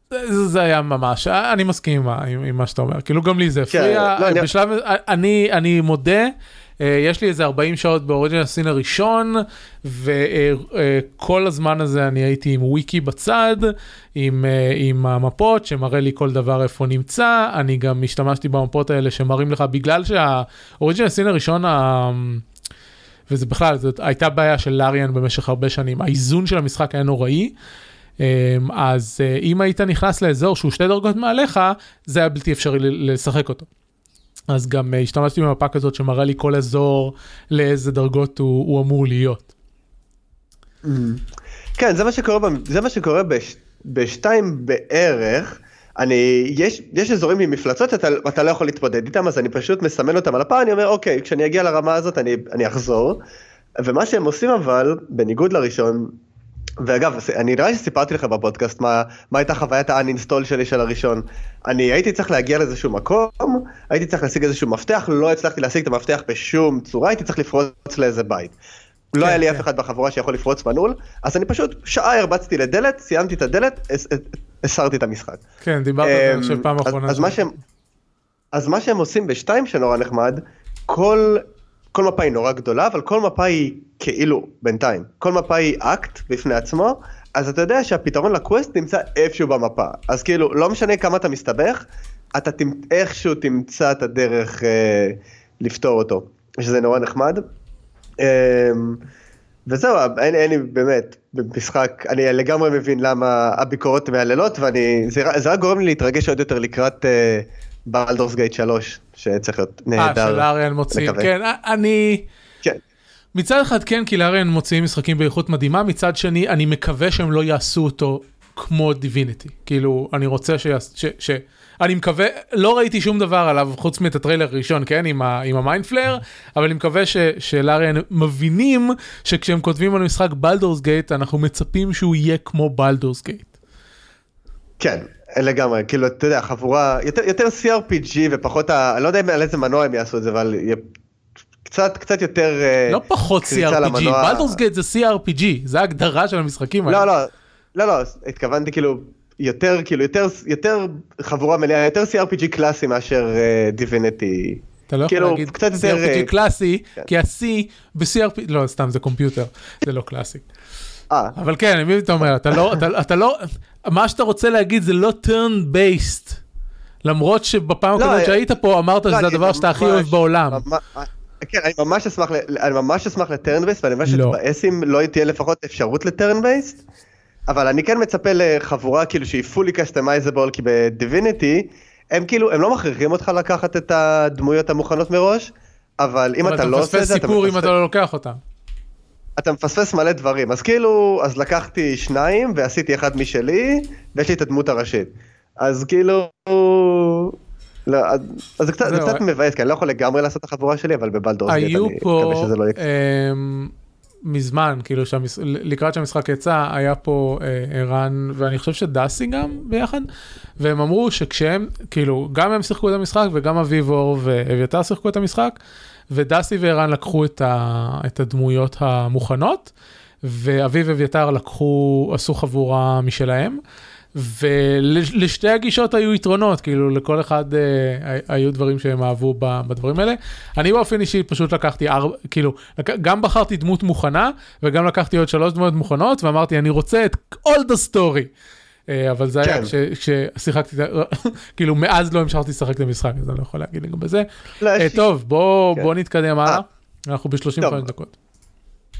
זה, זה היה ממש, אני מסכים עם, עם, עם מה שאתה אומר, כאילו גם לי זה כן, הפריע, כן, לא, בשלב, אני... אני, אני מודה, אה, יש לי איזה 40 שעות באוריג'ין הסין הראשון, וכל הזמן הזה אני הייתי עם וויקי בצד, עם, אה, עם המפות שמראה לי כל דבר איפה נמצא, אני גם השתמשתי במפות האלה שמראים לך, בגלל שהאוריג'ין הסין הראשון, וזה בכלל, זאת הייתה בעיה של לאריאן במשך הרבה שנים, האיזון של המשחק היה נוראי. אמ, אז אה, אם היית נכנס לאזור שהוא שתי דרגות מעליך, זה היה בלתי אפשרי לשחק אותו. אז גם אה, השתמשתי במפה כזאת שמראה לי כל אזור לאיזה דרגות הוא, הוא אמור להיות. Mm. כן, זה מה שקורה, זה מה שקורה בש, בשתיים בערך. אני, יש, יש אזורים עם מפלצות אתה, אתה לא יכול להתמודד איתם, אז אני פשוט מסמן אותם על הפעם, אני אומר, אוקיי, כשאני אגיע לרמה הזאת אני, אני אחזור. ומה שהם עושים אבל, בניגוד לראשון, ואגב, אני נראה שסיפרתי לך בפודקאסט מה, מה הייתה חוויית האנינסטול שלי של הראשון. אני הייתי צריך להגיע לאיזשהו מקום, הייתי צריך להשיג איזשהו מפתח, לא הצלחתי להשיג את המפתח בשום צורה, הייתי צריך לפרוץ לאיזה בית. לא כן, היה לי כן. אף אחד בחבורה שיכול לפרוץ מנעול, אז אני פשוט שעה הרבצתי לדלת, סיימתי את הדלת, הסרתי את המשחק. כן, דיברת על זה אמ, פעם אחרונה. אז, מה שהם עושים בשתיים שנורא נחמד, כל, כל מפה היא נורא גדולה, אבל כל מפה היא כאילו, בינתיים, כל מפה היא אקט בפני עצמו, אז אתה יודע שהפתרון לקווסט נמצא איפשהו במפה. אז כאילו, לא משנה כמה אתה מסתבך, אתה. איכשהו תמצא את הדרך אה, לפתור אותו, שזה נורא נחמד. אה, וזהו, אין, אין לי באמת, במשחק, אני לגמרי מבין למה הביקורות מהללות, ואני, זה, זה רק גורם לי להתרגש עוד יותר לקראת בלדורס גייט 3, שצריך להיות נהדר. אה, של אריאן מוציאים, כן, אני... כן. מצד אחד כן, כי Larian מוציאים משחקים באיכות מדהימה, מצד שני, אני מקווה שהם לא יעשו אותו כמו Divinity. כאילו, אני רוצה שיעש... ש... ש... אני מקווה, לא ראיתי שום דבר עליו חוץ מאת הטריילר הראשון, כן, עם, ה, עם ה mind flayer, אבל אני מקווה ש, ש Larian מבינים שכשהם כותבים על משחק Baldur's Gate, אנחנו מצפים שהוא יהיה כמו Baldur's Gate. כן, לגמרי, כאילו, אתה יודע, חבורה, יותר, יותר CRPG ופחות, ה, אני לא יודע על איזה מנוע הם יעשו את זה, אבל קצת, קצת יותר... אה, לא פחות CRPG, בלדורס גייט זה CRPG, זה ההגדרה של המשחקים האלה. לא, לא, לא, לא, התכוונתי כאילו... יותר כאילו יותר יותר חבורה מלאה יותר CRPG קלאסי מאשר דיבינטי. Uh, אתה לא כאילו, יכול להגיד קצת יותר CRPG uh, קלאסי כן. כי ה-C ב-CRPG לא סתם זה קומפיוטר זה לא קלאסי. אה. אבל כן, אני מבין אתה אומר, אתה לא, אתה, אתה לא, מה שאתה רוצה להגיד זה לא turn based. למרות שבפעם לא, הקודמת אה, שהיית פה אמרת לא, שזה הדבר שאתה הכי אוהב בעולם. כן, אני ממש אשמח, אני ממש אשמח לטרן בייסט, ואני חושב לא. שבאסים לא תהיה לפחות אפשרות לטרן בייסט. אבל אני כן מצפה לחבורה כאילו שהיא fully customizable כי בדיביניטי הם כאילו הם לא מכריחים אותך לקחת את הדמויות המוכנות מראש אבל אם אתה לא עושה את זה אתה מפספס סיפור אם אתה לא לוקח אותם. אתה מפספס מלא דברים אז כאילו אז לקחתי שניים ועשיתי אחד משלי ויש לי את הדמות הראשית אז כאילו. לא, אז זה קצת, זה קצת מבאס כי אני לא יכול לגמרי לעשות את החבורה שלי אבל בבלדורס אני מקווה שזה לא יקרה. מזמן, כאילו שהמש... לקראת שהמשחק יצא, היה פה אה, ערן, ואני חושב שדסי גם ביחד, והם אמרו שכשהם, כאילו, גם הם שיחקו את המשחק וגם אביבור ואביתר שיחקו את המשחק, ודסי וערן לקחו את, ה... את הדמויות המוכנות, ואביב ואביתר לקחו, עשו חבורה משלהם. ולשתי הגישות היו יתרונות, כאילו לכל אחד אה, היו דברים שהם אהבו בדברים האלה. אני באופן אישי פשוט לקחתי ארבע, כאילו, גם בחרתי דמות מוכנה, וגם לקחתי עוד שלוש דמות מוכנות, ואמרתי, אני רוצה את all the story. אה, אבל זה כן. היה כששיחקתי, כאילו מאז לא המשכתי לשחק את המשחק, אז אני לא יכול להגיד לגבי זה. לא, אה, טוב, בוא, כן. בוא נתקדם הלאה, אה. אנחנו ב-35 דקות.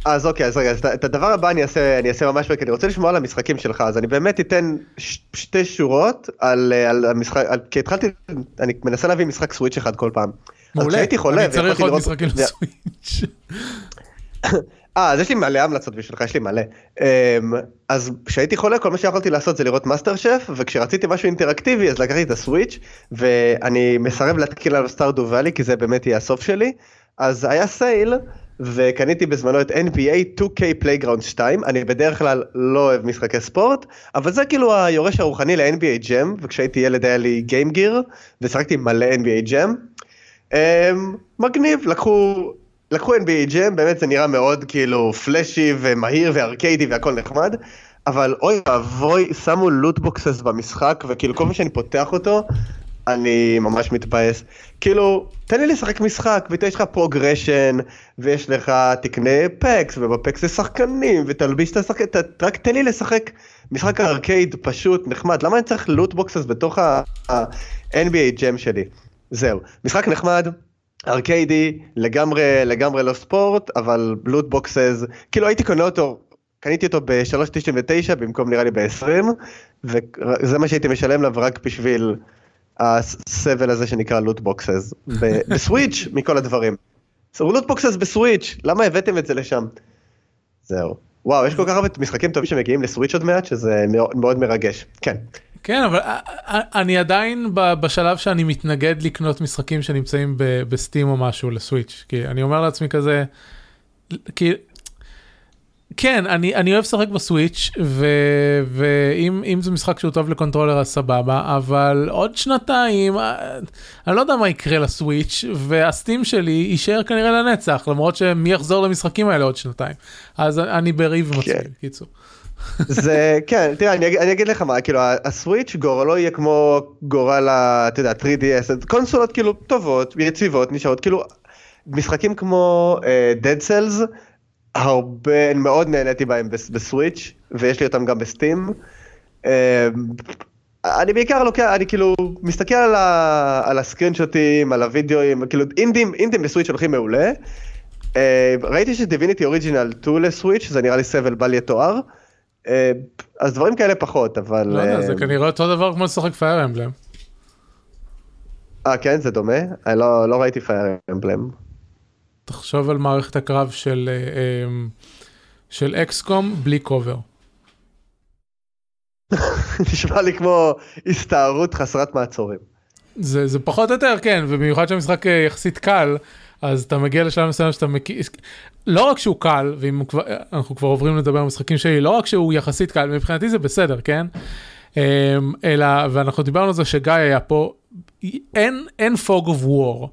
אז אוקיי, אז רגע, אז את הדבר הבא אני אעשה, אני אעשה ממש, כי אני רוצה לשמוע על המשחקים שלך, אז אני באמת אתן ש, שתי שורות על, על המשחק, על, כי התחלתי, אני מנסה להביא משחק Switch אחד כל פעם. מעולה, כשהייתי חולה, אני צריך עוד משחקים ל Switch. אה, אז יש לי מלא המלצות בשבילך, יש לי מלא. אמ, אז כשהייתי חולה, כל מה שיכולתי לעשות זה לראות MasterChef, וכשרציתי משהו אינטראקטיבי, אז לקחתי את ה Switch, ואני מסרב להתחיל על Stardew Valley, כי זה באמת יהיה הסוף שלי. אז היה sale, וקניתי בזמנו את NBA 2K Playground 2, אני בדרך כלל לא אוהב משחקי ספורט, אבל זה כאילו היורש הרוחני ל-NBA Jam, וכשהייתי ילד היה לי Game Gear, ושחקתי מלא NBA Jam. אמ, מגניב, לקחו, לקחו NBA Jam, באמת זה נראה מאוד כאילו flashy ומהיר וארקיידי והכל נחמד, אבל אוי ואבוי, שמו loot boxes במשחק, וכאילו כל פעם שאני פותח אותו, אני ממש מתבאס. כאילו, תן לי לשחק משחק, ויש לך progression, ויש לך, תקנה packs, וב packs זה שחקנים, ותלביש את השחקנים, רק תן לי לשחק משחק ארקייד פשוט, נחמד. למה אני צריך loot boxes בתוך ה- NBA Jam שלי? זהו, משחק נחמד, ארקיידי, לגמרי, לגמרי לא ספורט, אבל loot boxes, כאילו הייתי קונה אותו קניתי אותו ב-3.99 במקום נראה לי ב-20 וזה מה שהייתי משלם עליו רק בשביל הסבל הזה שנקרא loot boxes ב Switch מכל הדברים. loot boxes ב Switch למה הבאתם את זה לשם? זהו. וואו יש כל כך הרבה משחקים טובים שמגיעים ל Switch עוד מעט שזה מאוד מרגש כן. כן אבל אני עדיין בשלב שאני מתנגד לקנות משחקים שנמצאים בסטים או משהו ל Switch כי אני אומר לעצמי כזה. כי כן, אני, אני אוהב לשחק בסוויץ', ואם זה משחק שהוא טוב לקונטרולר אז סבבה, אבל עוד שנתיים, אה, אני לא יודע מה יקרה לסוויץ', והסטים שלי יישאר כנראה לנצח, למרות שמי יחזור למשחקים האלה עוד שנתיים. אז אני בריב עם כן. קיצור. זה כן תראה אני, אני אגיד לך מה כאילו הסוויץ' גורלו יהיה כמו גורל. אתה יודע 3DS קונסולות כאילו טובות יציבות נשארות כאילו משחקים כמו uh, Dead Cells הרבה, מאוד נהניתי בהם בסוויץ', ויש לי אותם גם בסטים. אמ, אני בעיקר לוקח, אני כאילו מסתכל על, ה, על הסקרינשוטים, על הוידאוים, כאילו אינדים, אינדים בסוויץ' הולכים מעולה. אמ, ראיתי שדיביניטי אוריג'ינל 2 לסוויץ', זה נראה לי סבל בל יתואר. אמ, אז דברים כאלה פחות, אבל... לא יודע, זה כנראה אותו דבר כמו לשחק פייר אמבלם. אה כן, זה דומה? אני לא, לא ראיתי פייר אמבלם. תחשוב על מערכת הקרב של, אה, אה, של אקסקום בלי קובר. נשמע לי כמו הסתערות חסרת מעצורים. זה, זה פחות או יותר כן, ובמיוחד שהמשחק אה, יחסית קל, אז אתה מגיע לשלב מסוים שאתה מכיר, לא רק שהוא קל, ואם כבר, אנחנו כבר עוברים לדבר על משחקים שלי, לא רק שהוא יחסית קל, מבחינתי זה בסדר, כן? אלא, ואנחנו דיברנו על זה כשגיא היה פה, אין, אין fog of war.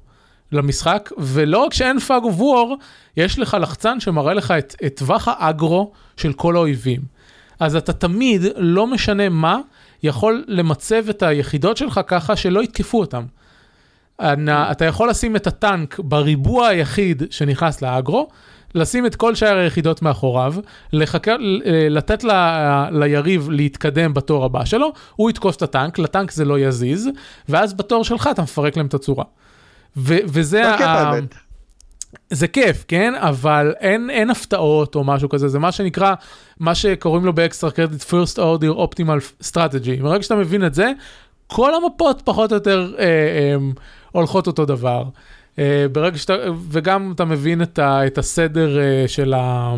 למשחק, ולא רק שאין fog of war, יש לך לחצן שמראה לך את, את טווח ה aggro של כל האויבים. אז אתה תמיד, לא משנה מה, יכול למצב את היחידות שלך ככה שלא יתקפו אותם. אתה יכול לשים את הטנק בריבוע היחיד שנכנס ל aggro, לשים את כל שאר היחידות מאחוריו, לחכה, לתת ל, ליריב להתקדם בתור הבא שלו, הוא יתקוף את הטנק, לטנק זה לא יזיז, ואז בתור שלך אתה מפרק להם את הצורה. ו- וזה ה... ה... זה כיף, כן? אבל אין, אין הפתעות או משהו כזה, זה מה שנקרא, מה שקוראים לו באקסטרה קרדיט first order optimal strategy. ברגע שאתה מבין את זה, כל המפות פחות או יותר אה, אה, הולכות אותו דבר. אה, ברגע שאתה, וגם אתה מבין את, ה, את הסדר אה, של ה... אה,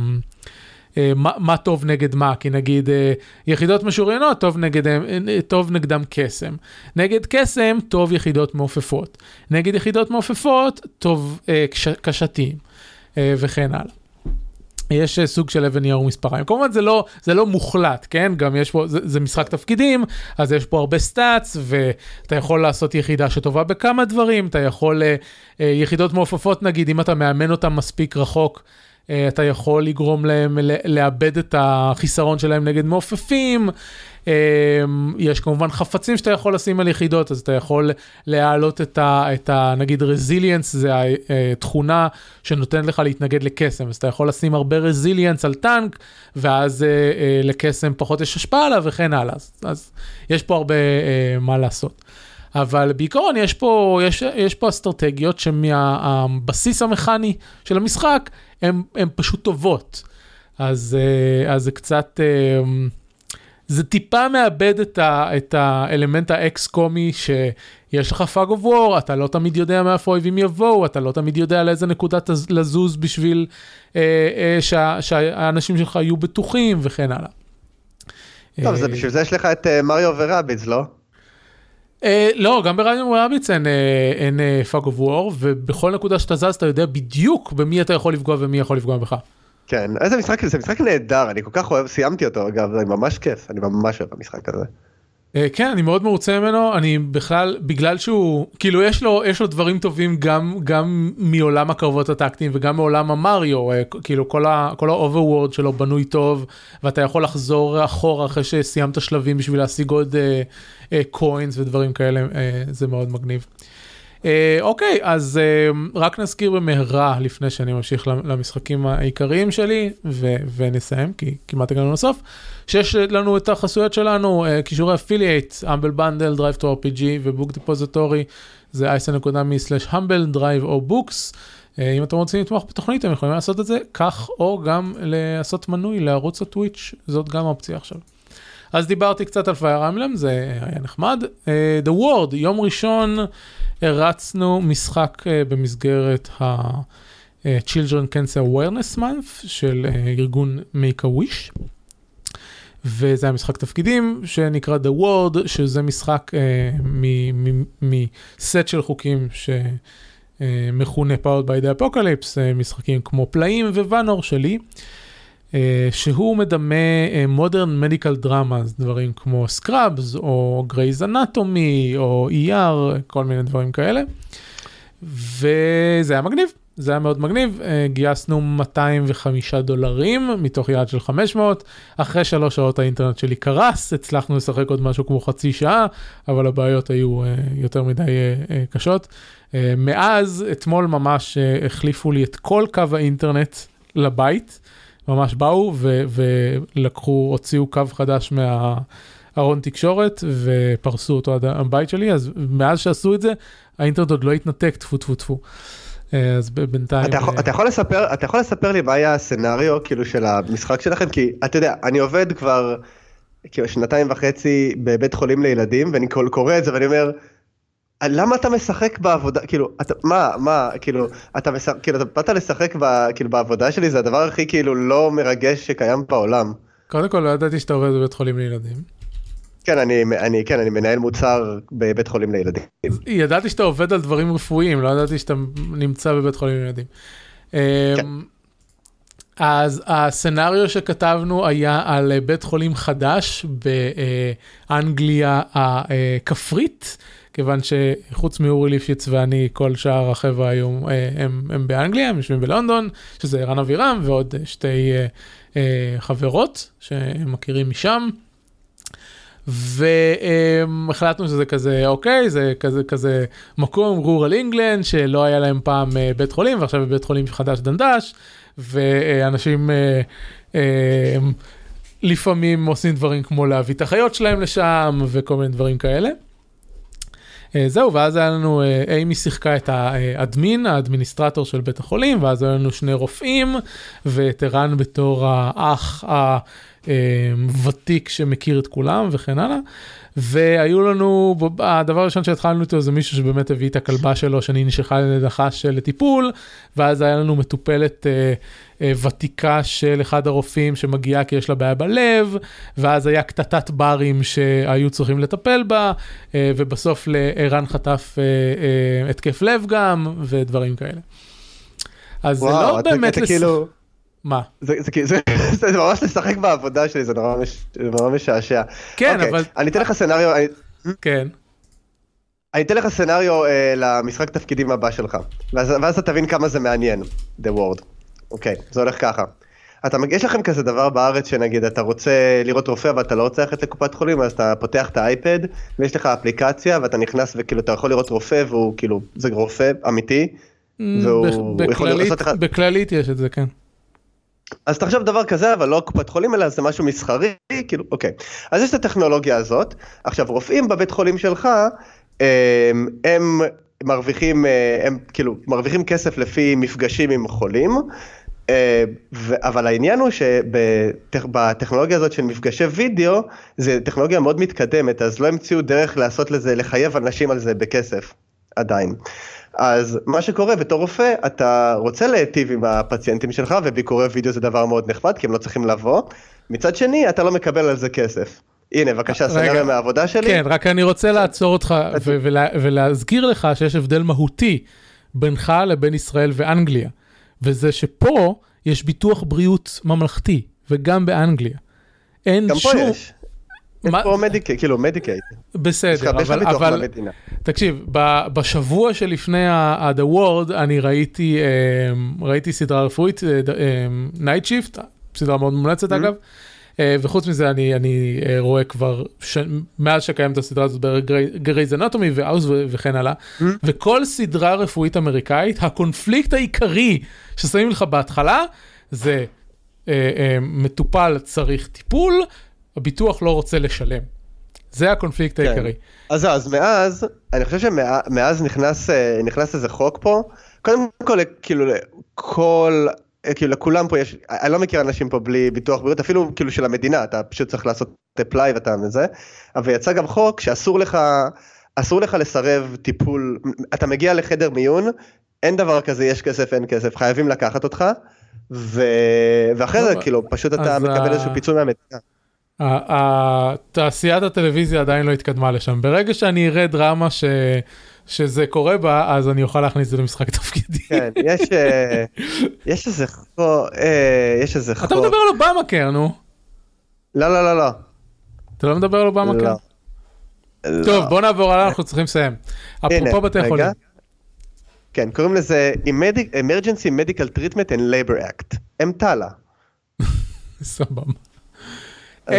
מה, מה טוב נגד מה, כי נגיד אה, יחידות משוריינות, טוב, נגד, אה, טוב נגדם קסם. נגד קסם, טוב יחידות מעופפות. נגד יחידות מעופפות, טוב קש, קשתים, וכן הלאה. יש אה, סוג של אבן נייר ומספריים. כמובן זה לא, זה לא מוחלט, כן? גם יש פה, זה, זה משחק תפקידים, אז יש פה הרבה סטאצ, ואתה יכול לעשות יחידה שטובה בכמה דברים, אתה יכול, אה, אה, יחידות מעופפות נגיד, אם אתה מאמן אותם מספיק רחוק, אה, אתה יכול לגרום להם לאבד את החיסרון שלהם נגד מעופפים. אה, יש כמובן חפצים שאתה יכול לשים על יחידות, אז אתה יכול להעלות את ה... את ה נגיד רזיליאנס, זה התכונה שנותנת לך להתנגד לקסם, אז אתה יכול לשים הרבה רזיליאנס על טנק, ואז אה, לקסם פחות יש השפעה עליו וכן הלאה. אז, אז יש פה הרבה מה לעשות. אבל בעיקרון יש פה, יש, יש פה אסטרטגיות שמהבסיס המכני של המשחק, הן פשוט טובות. אז, אה, אז זה קצת, אה, זה טיפה מאבד את, ה, את האלמנט ה XCOM י שיש לך fog of war, אתה לא תמיד יודע מאיפה האויבים יבואו, אתה לא תמיד יודע לאיזה נקודה לזוז בשביל אה, אה, שה, שהאנשים שלך יהיו בטוחים וכן הלאה. טוב, זה בשביל זה יש לך את מריו ורביד, לא? Uh, לא, גם ברביד uh, אין fog of war, ובכל נקודה שאתה זז אתה יודע בדיוק במי אתה יכול לפגוע ומי יכול לפגוע בך. כן, איזה משחק, זה משחק נהדר, אני כל כך אוהב, סיימתי אותו אגב, זה ממש כיף, אני ממש אוהב המשחק הזה. Uh, כן, אני מאוד מרוצה ממנו, אני בכלל, בגלל שהוא, כאילו יש לו, יש לו דברים טובים גם, גם מעולם הקרבות הטקטיים וגם מעולם המריו, uh, כאילו כל ה-overworld שלו בנוי טוב, ואתה יכול לחזור אחורה אחרי שסיימת שלבים בשביל להשיג עוד coins uh, ודברים כאלה, uh, זה מאוד מגניב. Uh, אוקיי, אז uh, רק נזכיר במהרה לפני שאני ממשיך למשחקים העיקריים שלי, ו- ונסיים, כי כמעט הגענו לסוף. שיש לנו את החסויות שלנו, uh, קישורי affiliate, Humble Bundle, DriveThruRPG ו Book Depository, זה isn.me/humble, drive או books. אם אתם רוצים לתמוך בתוכנית, אתם יכולים לעשות את זה כך, או גם לעשות מנוי לערוץ ה Twitch, זאת גם אופציה עכשיו. אז דיברתי קצת על פייר אמלם, זה היה נחמד. Uh, The Word, יום ראשון הרצנו משחק uh, במסגרת ה-Children Cancer Awareness Month של ארגון Make a Wish. וזה היה משחק תפקידים שנקרא The Word, שזה משחק uh, מסט של חוקים שמכונה by the Apocalypse, uh, משחקים כמו פלאים וואנור שלי. Uh, שהוא מדמה modern medical dramas, דברים כמו Scrubs או Grey's Anatomy או ER, כל מיני דברים כאלה. וזה היה מגניב. זה היה מאוד מגניב, אה, גייסנו 205 דולרים מתוך יעד של 500, אחרי שלוש שעות האינטרנט שלי קרס, הצלחנו לשחק עוד משהו כמו חצי שעה, אבל הבעיות היו אה, יותר מדי אה, קשות. מאז, אתמול ממש החליפו לי את כל קו האינטרנט לבית, ממש באו ו- ולקחו, הוציאו קו חדש מה... ארון תקשורת ופרסו אותו עד הבית שלי, אז מאז שעשו את זה, האינטרנט עוד לא התנתק, טפו טפו טפו. אה, אז בינתיים... אתה יכול, אה, אתה, יכול לספר, אתה יכול לספר לי מה היה הסצנריו כאילו של המשחק שלכם? כי אתה יודע, אני עובד כבר כאילו שנתיים וחצי בבית חולים לילדים, ואני קורא את זה ואני אומר, למה אתה משחק בעבודה, כאילו, אתה, מה, מה, כאילו, אתה משחק, כאילו, אתה באת לשחק ב, כאילו, בעבודה שלי, זה הדבר הכי כאילו לא מרגש שקיים בעולם. קודם כל לא ידעתי שאתה עובד בבית חולים לילדים. כן, אני, אני, כן, אני מנהל מוצר בבית חולים לילדים. ידעתי שאתה עובד על דברים רפואיים, לא ידעתי שאתה נמצא בבית חולים לילדים. כן. אמ, אז הסצנריו שכתבנו היה על בית חולים חדש באנגליה הכפרית, כיוון שחוץ מאורי ליפשיץ ואני, כל שאר החבר'ה היום אה, הם, הם באנגליה, הם יושבים בלונדון, שזה ערן אבירם ועוד שתי אה, חברות שהם מכירים משם. והחלטנו שזה כזה אוקיי זה כזה כזה מקום רורל אינגלנד שלא היה להם פעם אה, בית חולים ועכשיו בית חולים חדש דנדש ואנשים אה, אה, לפעמים עושים דברים כמו להביא את החיות שלהם לשם וכל מיני דברים כאלה. זהו, ואז היה לנו, אימי שיחקה את האדמין, האדמיניסטרטור של בית החולים, ואז היו לנו שני רופאים, ואת ערן בתור האח אמ, ותיק שמכיר את כולם וכן הלאה. והיו לנו, הדבר הראשון שהתחלנו איתו זה מישהו שבאמת הביא את הכלבה שלו שאני נשכה על ידי נחש לטיפול, ואז היה לנו מטופלת אה, אה, ותיקה של אחד הרופאים שמגיעה כי יש לה בעיה בלב, ואז היה קטטת ברים שהיו צריכים לטפל בה, אה, ובסוף לערן חטף אה, אה, התקף לב גם, ודברים כאלה. אז וואו, זה לא אתה, באמת... אתה לס... כאילו... מה? זה, זה, זה, זה, זה ממש לשחק בעבודה שלי, זה נורא, מש, נורא משעשע. כן, אוקיי, אבל... אני אתן לך סצנריו, אני, כן. אני אתן לך סצנריו אה, למשחק תפקידים הבא שלך, ואז, ואז אתה תבין כמה זה מעניין, The World. אוקיי, זה הולך ככה. אתה, יש לכם כזה דבר בארץ שנגיד אתה רוצה לראות רופא אבל אתה לא רוצה ללכת לקופת חולים אז אתה פותח את האייפד ויש לך אפליקציה ואתה נכנס וכאילו אתה יכול לראות רופא והוא כאילו זה רופא אמיתי. והוא בכ- יכול בכללית- לעשות לך- בכללית יש את זה, כן. אז תחשוב דבר כזה אבל לא קופת חולים אלא זה משהו מסחרי כאילו אוקיי אז יש את הטכנולוגיה הזאת עכשיו רופאים בבית חולים שלך הם, הם מרוויחים אה, הם כאילו מרוויחים כסף לפי מפגשים עם חולים. אה, אבל העניין הוא שבטכנולוגיה הזאת של מפגשי וידאו זה טכנולוגיה מאוד מתקדמת אז לא המציאו דרך לעשות לזה לחייב אנשים על זה בכסף עדיין. אז מה שקורה בתור רופא אתה רוצה להיטיב עם הפציינטים שלך וביקורי וידאו זה דבר מאוד נחמד כי הם לא צריכים לבוא. מצד שני אתה לא מקבל על זה כסף. הנה בבקשה. סצנריו מהעבודה שלי. כן, רק אני רוצה לעצור אותך ו- ולה- ולהזכיר לך שיש הבדל מהותי בינך לבין ישראל ואנגליה, וזה שפה יש ביטוח בריאות ממלכתי, וגם באנגליה. אין גם פה שום... יש. יש מה- פה מדיקייט, כאילו מדיקייט. יש בסדר, אבל, אבל. תקשיב, ב- בשבוע שלפני ה- ה- The World אני ראיתי, אמ, ראיתי סדרה רפואית, Night Shift, סדרה מאוד מומלצת Mm-hmm. אגב, אה, וחוץ מזה אני, אני אה, רואה כבר, ש... מאז שקיימת הסדרה הזאת ב Grey's Anatomy ו House וכן הלאה, Mm-hmm. וכל סדרה רפואית אמריקאית, הקונפליקט העיקרי ששמים לך בהתחלה זה אה, אה, מטופל צריך טיפול, הביטוח לא רוצה לשלם. זה הקונפליקט כן. העיקרי. אז אז מאז, אני חושב שמאז נכנס, אה, נכנס איזה חוק פה, קודם כל, כאילו, כל, אה, כאילו, לכולם פה יש, אני לא מכיר אנשים פה בלי ביטוח בריאות, אפילו כאילו של המדינה, אתה פשוט צריך לעשות אפליי ואתה וזה, אבל יצא גם חוק שאסור לך, אסור לך לסרב טיפול, אתה מגיע לחדר מיון, אין דבר כזה, יש כסף, אין כסף, חייבים לקחת אותך, ו... ואחרי זה, לא, כאילו, פשוט אתה מקבל איזשהו פיצוי מהמדינה. תעשיית הטלוויזיה עדיין לא התקדמה לשם. ברגע שאני אראה דרמה ש... שזה קורה בה, אז אני אוכל להכניס את זה למשחק תפקידי. כן, יש, אה, יש איזה חוק, אה, יש איזה חוק. אתה מדבר על אובמה קר, נו. לא, לא, לא, לא. אתה לא מדבר על אובמה קר? לא. טוב, לא. בוא נעבור הלאה, אנחנו צריכים לסיים. אפרופו בתי. חולים. כן, קוראים לזה Emergency Medical Treatment and Labor Act, אמתלה. סבבה. אז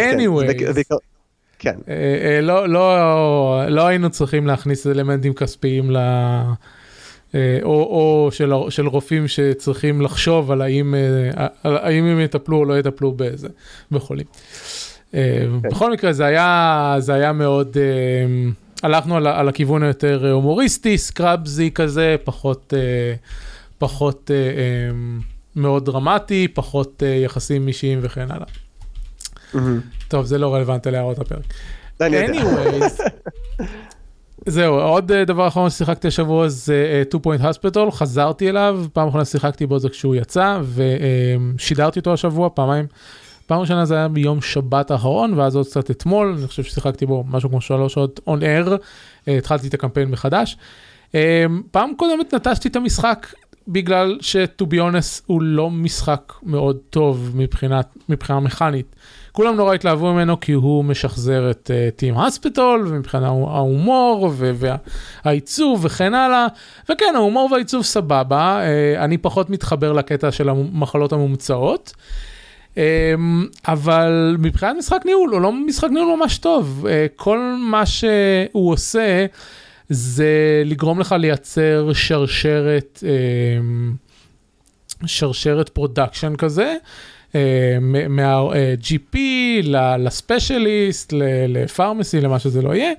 כן, אה, אה, לא, לא, לא היינו צריכים להכניס אלמנטים כספיים ל... אה, או, או של, של רופאים שצריכים לחשוב על האם, אה, על האם הם יטפלו או לא יטפלו בזה, בחולים. כן. בכל מקרה זה היה, זה היה מאוד, אה, הלכנו על, על הכיוון היותר הומוריסטי, סקראבזי כזה, פחות, פחות מאוד דרמטי, פחות יחסים אישיים וכן הלאה. מהמם. טוב, זה לא רלוונטי להערות הפרק. לא, anyways, זהו, עוד אה, דבר אחרון ששיחקתי השבוע זה אה, 2 Point Hospital, חזרתי אליו, פעם אחרונה שיחקתי בו זה כשהוא יצא, ושידרתי אותו השבוע פעמיים. פעם ראשונה זה היה ביום שבת האחרון, ואז עוד קצת אתמול, אני חושב ששיחקתי בו משהו כמו שלוש שעות on air, אה, התחלתי את הקמפיין מחדש. אה, פעם קודמת נטשתי את המשחק בגלל ש-to be honest הוא לא משחק מאוד טוב מבחינת, מבחינה מכנית. כולם נורא התלהבו ממנו כי הוא משחזר את טים uh, הספיטול ומבחינת ההומור והעיצוב וכן הלאה. וכן, ההומור והעיצוב סבבה, uh, אני פחות מתחבר לקטע של המחלות המומצאות. Um, אבל מבחינת משחק ניהול, הוא לא משחק ניהול ממש טוב. Uh, כל מה שהוא עושה זה לגרום לך לייצר שרשרת, um, שרשרת production כזה. מה-GP ל specialist, ל pharmacy, למה שזה לא יהיה,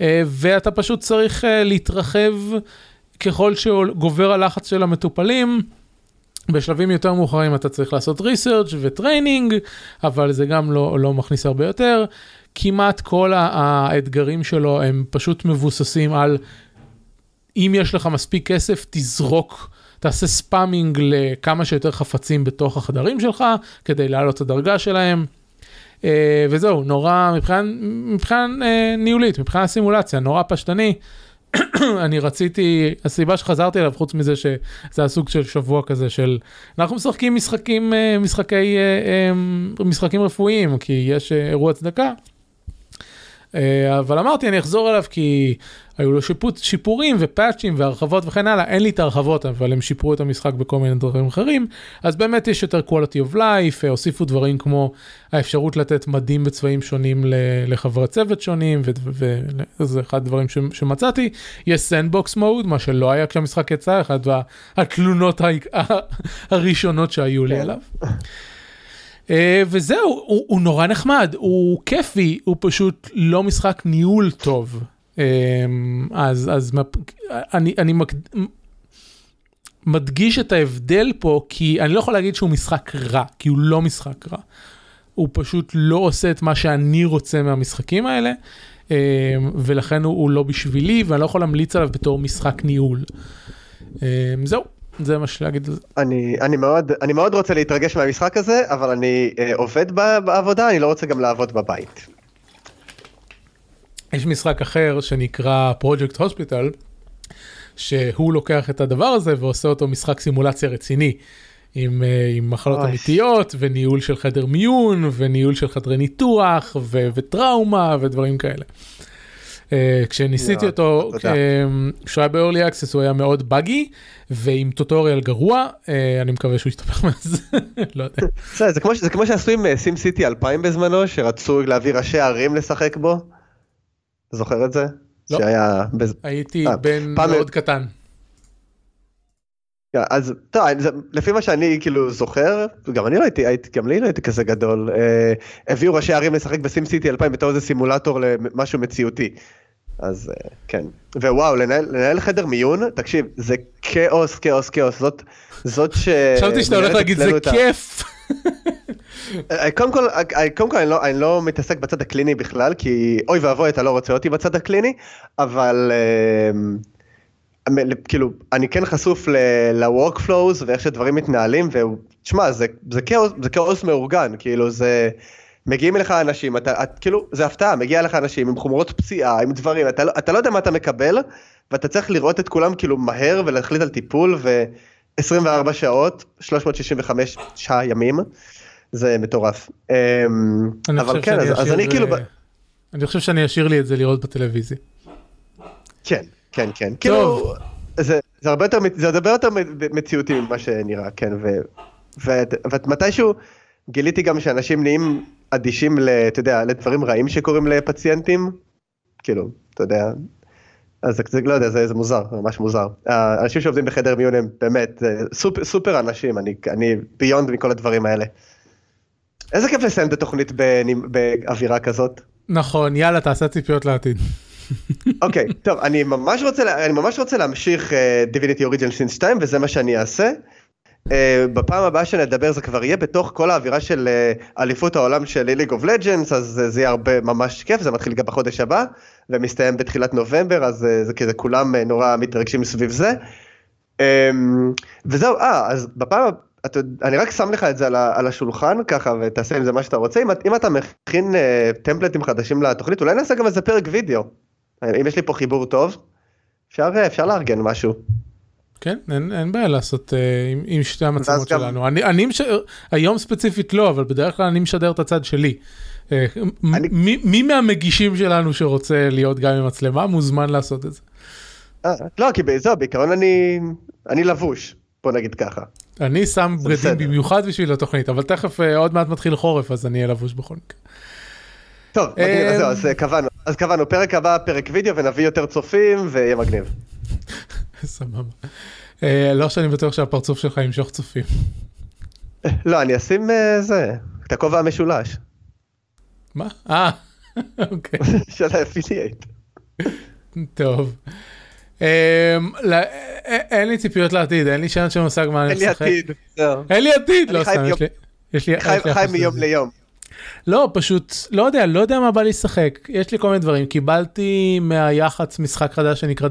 אה, ואתה פשוט צריך אה, להתרחב ככל שגובר הלחץ של המטופלים. בשלבים יותר מאוחרים אתה צריך לעשות research ו training, אבל זה גם לא, לא מכניס הרבה יותר. כמעט כל האתגרים שלו הם פשוט מבוססים על אם יש לך מספיק כסף, תזרוק. תעשה ספאמינג לכמה שיותר חפצים בתוך החדרים שלך, כדי להעלות את הדרגה שלהם. Uh, וזהו, נורא, מבחינה, מבחינה uh, ניהולית, מבחינה סימולציה, נורא פשטני. אני רציתי, הסיבה שחזרתי אליו, חוץ מזה שזה הסוג של שבוע כזה של, אנחנו משחקים משחקים, אה, משחקי, אה, אה, משחקים רפואיים, כי יש אירוע צדקה. אבל אמרתי, אני אחזור אליו כי היו לו שיפוט, שיפורים ו patchים והרחבות וכן הלאה, אין לי את ההרחבות, אבל הם שיפרו את המשחק בכל מיני דברים אחרים, אז באמת יש יותר quality of life, הוסיפו דברים כמו האפשרות לתת מדים בצבעים שונים לחברי צוות שונים, וזה אחד הדברים שמצאתי. יש sandbox mode, מה שלא היה כשהמשחק יצא, אחת התלונות הראשונות שהיו לי כן. עליו. Uh, וזהו, הוא, הוא נורא נחמד, הוא כיפי, הוא פשוט לא משחק ניהול טוב. אמ, אז, אז אני, אני מק... מדגיש את ההבדל פה, כי אני לא יכול להגיד שהוא משחק רע, כי הוא לא משחק רע. הוא פשוט לא עושה את מה שאני רוצה מהמשחקים האלה, אמ, ולכן הוא, הוא לא בשבילי, ואני לא יכול להמליץ עליו בתור משחק ניהול. זהו. זה מה שלהגיד. אני, אני, מאוד, אני מאוד רוצה להתרגש מהמשחק הזה, אבל אני אה, עובד בעבודה, אני לא רוצה גם לעבוד בבית. יש משחק אחר שנקרא Project Hospital, שהוא לוקח את הדבר הזה ועושה אותו משחק סימולציה רציני. עם, אה, עם מחלות אוי. אמיתיות וניהול של חדר מיון וניהול של חדרי ניתוח ו, וטראומה ודברים כאלה. Uh, כשניסיתי אותו, כשהוא היה ב-early access הוא היה מאוד בגי ועם טוטוריאל גרוע, אני מקווה שהוא ישתפר מזה, לא יודע. זה כמו, שעשו עם סים סיטי 2000 בזמנו, שרצו להביא ראשי ערים לשחק בו. זוכר את זה? לא, שהיה... הייתי 아, אה, בן. מאוד קטן. אז טוב, לפי מה שאני כאילו זוכר, גם אני לא הייתי, הייתי גם לי לא הייתי כזה גדול, אה, הביאו ראשי ערים לשחק בסים סיטי 2000 בתור איזה סימולטור למשהו מציאותי. אז אה, כן, ווואו, לנהל, לנהל חדר מיון, תקשיב, זה כאוס, כאוס, כאוס, זאת, זאת ש... חשבתי שאתה הולך להגיד זה כיף. אה, קודם כל, אה, קודם כל אני, לא, אני לא מתעסק בצד הקליני בכלל, כי אוי ואבוי אתה לא רוצה אותי בצד הקליני, אבל אה, כאילו, אני כן חשוף ל-workflows ואיך שדברים מתנהלים, ותשמע, זה, זה, כאוס, זה כאוס מאורגן, כאילו זה... מגיעים אליך אנשים, אתה, את, כאילו, זה הפתעה, מגיע אליך אנשים עם חומרות פציעה, עם דברים, אתה, לא, אתה לא יודע מה אתה מקבל, ואתה צריך לראות את כולם כאילו מהר ולהחליט על טיפול, ו-24 שעות, 365 שעה ימים, זה מטורף. אמ, אבל כן, אז, אז אני כאילו... אני חושב שאני אשאיר לי את זה לראות בטלוויזיה. כן, כן, כן. כאילו, זה, זה הרבה יותר, זה הרבה יותר מציאותי ממה שנראה, כן, ו, ו, ומתישהו גיליתי גם שאנשים נהיים אדישים, אתה יודע, לדברים רעים שקורים לפציינטים, כאילו, אתה יודע, אז זה, לא יודע, זה, זה מוזר, ממש מוזר. האנשים שעובדים בחדר מיון הם באמת סופר, סופר אנשים, אני, אני ביונד מכל הדברים האלה. איזה כיף לסיים את התוכנית באווירה כזאת. נכון, יאללה, תעשה ציפיות לעתיד. אוקיי, okay, טוב, אני ממש רוצה, אני ממש רוצה להמשיך Divinity Original Sin 2, וזה מה שאני אעשה. Uh, בפעם הבאה שנדבר זה כבר יהיה בתוך כל האווירה של uh, אליפות העולם של ליליג אוף לג'נדס, אז uh, זה יהיה הרבה ממש כיף, זה מתחיל גם בחודש הבא, ומסתיים בתחילת נובמבר, אז uh, זה כזה כולם uh, נורא מתרגשים סביב זה. Um, וזהו, אה, אז בפעם, אתה, אני רק שם לך את זה על, על השולחן ככה ותעשה עם זה מה שאתה רוצה, אם, אם אתה מכין uh, טמפלטים חדשים לתוכנית, אולי נעשה גם איזה פרק וידאו. אם יש לי פה חיבור טוב, אפשר, אפשר לארגן משהו. כן, אין, אין בעיה לעשות uh, עם, עם שתי המצלמות שלנו. גם... אני, אני מש... היום ספציפית לא, אבל בדרך כלל אני משדר את הצד שלי. Uh, אני... מי, מי מהמגישים שלנו שרוצה להיות גם עם מצלמה מוזמן לעשות את זה. Uh, לא, כי זהו, בעיקרון אני, אני לבוש, בוא נגיד ככה. אני שם בגדים במיוחד בשביל התוכנית, אבל תכף uh, עוד מעט מתחיל חורף, אז אני אהיה לבוש בכל מקרה. טוב, אז זהו, אז קבענו. אז קבענו, פרק הבא, פרק וידאו, ונביא יותר צופים, ויהיה מגניב. סבבה. אה, לא שאני בטוח שהפרצוף שלך ימשוך צופים. לא, אני אשים אה, זה, את הכובע המשולש. מה? אה, אוקיי. של ה affiliate. טוב. אמ, אין לי ציפיות לעתיד, אין לי של מושג מה אני משחק. אין לי עתיד, זהו. אין לי עתיד, לא סתם, יש לי... חי מיום ליום. לא, פשוט, לא יודע, לא יודע מה בא לי לשחק. יש לי כל מיני דברים. קיבלתי מהיח"צ משחק חדש שנקרא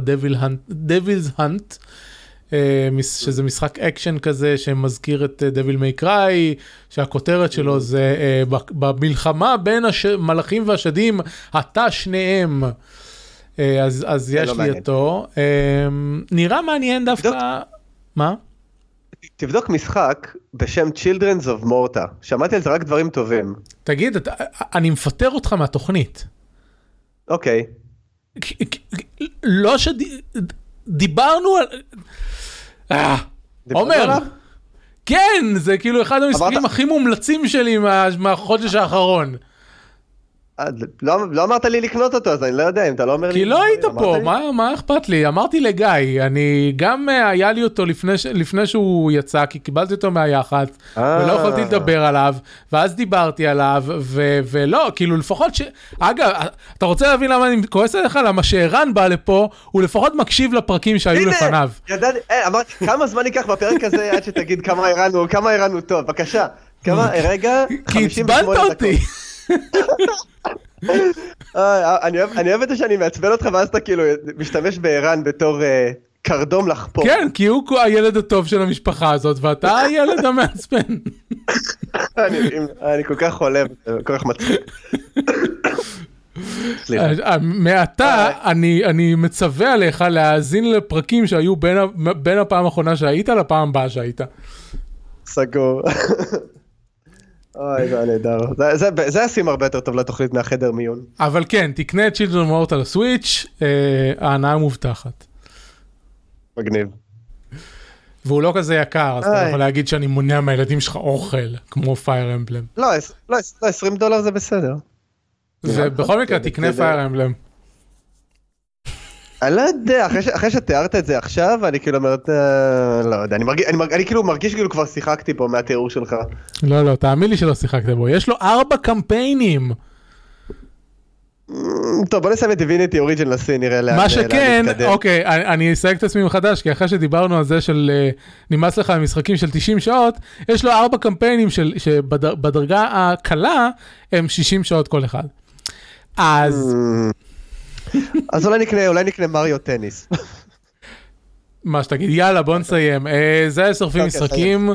Devil's Hunt, אה, שזה משחק אקשן כזה שמזכיר את Devil May Cry, שהכותרת שלו זה אה, במלחמה בין המלאכים והשדים, אתה שניהם. אה, אז, אז יש לא לי מעניין. אותו. אה, נראה מעניין. דווקא. מה? תבדוק משחק בשם Children's of Morta, שמעתי על זה רק דברים טובים. תגיד, אתה, אני מפטר אותך מהתוכנית. אוקיי. לא שדיברנו על... אה, עומר? כן, זה כאילו אחד המשחקים הכי מומלצים שלי מה- מהחודש האחרון. אה, לא לא אמרת לי לקנות אותו, אז אני לא יודע אם אתה לא אומר לי... כי לא היית פה, לי? מה, מה אכפת לי? אמרתי לגיא, אני גם אה, היה לי אותו לפני, ש- לפני שהוא יצא, כי קיבלתי אותו מהיח"צ, אה. ולא יכולתי לדבר עליו, ואז דיברתי עליו, ו- ולא, כאילו לפחות ש... אגב, אתה רוצה להבין למה אני כועס עליך? למה שערן בא לפה, הוא לפחות מקשיב לפרקים שהיו הנה, לפניו. ידעתי, אה, אמרתי, כמה זמן ייקח בפרק הזה עד שתגיד כמה כמה הרענו טוב, בבקשה. כמה, רגע, כי 58 עצבנת דקות. אותי. אה, אני אוהב- אני אוהב את זה שאני מעצבן אותך ואז אתה כאילו משתמש בערן בתור אה, קרדום לחפור. כן, כי הוא הילד הטוב של המשפחה הזאת, ואתה הילד המעצבן. אני כל כך חולה, כל כך מצחיק. אה, מעתה אני אני מצווה עליך להאזין לפרקים שהיו בין הפעם האחרונה שהיית לפעם הבאה שהיית. סגור. אוי, זה היה נהדר. זה- ישים הרבה יותר טוב לתוכנית מהחדר מיון. אבל כן, תקנה את Children of Morta על ה Switch, אה, ההנאה מובטחת. מגניב. והוא לא כזה יקר, אז אתה. יכול להגיד שאני מונע מהילדים שלך אוכל, כמו Fire Emblem. לא, עש- לא, עש- לא, 20 דולר זה בסדר. ובכל מקרה תקנה. Fire Emblem. אני לא יודע, אחרי ש- אחרי שתיארת את זה עכשיו, אני כאילו אומרת, אה, לא יודע, אני מרגיש- אני מרג- אני כאילו מרגיש כאילו כבר שיחקתי פה מהתיאור שלך. לא, לא, תאמין לי שלא שיחקת בו. יש לו ארבע קמפיינים. אמ, טוב, בוא נסיים את דיביניטי אוריג'ן לסין, נראה לאן מה שכן. אוקיי, אני אני אסייג את עצמי מחדש, כי אחרי שדיברנו על זה של אה, נמאס לך ממשחקים של 90 שעות, יש לו ארבע קמפיינים של- שבדרגה הקלה הם 60 שעות כל אחד. אז אמ, אז אולי נקנה, אולי נקנה מריו טניס. מה שתגיד, יאללה בוא נסיים. אה, זה היה שורפים אוקיי, משחקים,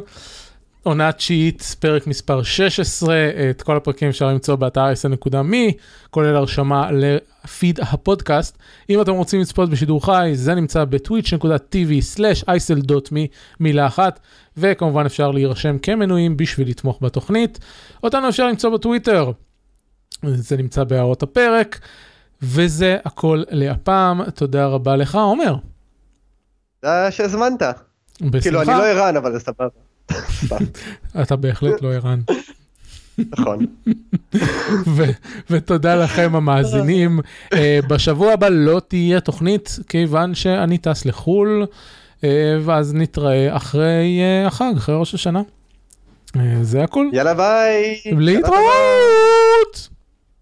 עונה תשיעית, פרק מספר 16, את כל הפרקים אפשר למצוא באתר sn.me, כולל הרשמה לפיד הפודקאסט. אם אתם רוצים לצפות בשידור חי, זה נמצא ב-twitch.tv/isl.me, מילה אחת, וכמובן אפשר להירשם כמנויים בשביל לתמוך בתוכנית. אותנו אפשר למצוא בטוויטר, זה נמצא בהערות הפרק, וזה הכל להפעם. תודה רבה לך, עומר. תודה שהזמנת. בשמחה. כאילו, אני לא ערן, אבל זה סבבה. אתה בהחלט לא ערן. נכון. ותודה לכם המאזינים. אה, בשבוע הבא לא תהיה תוכנית, כיוון שאני טס לחו"ל, אה, ואז נתראה אחרי אה, החג, אחרי ראש השנה. אה, זה הכל. יאללה ביי. להתראות!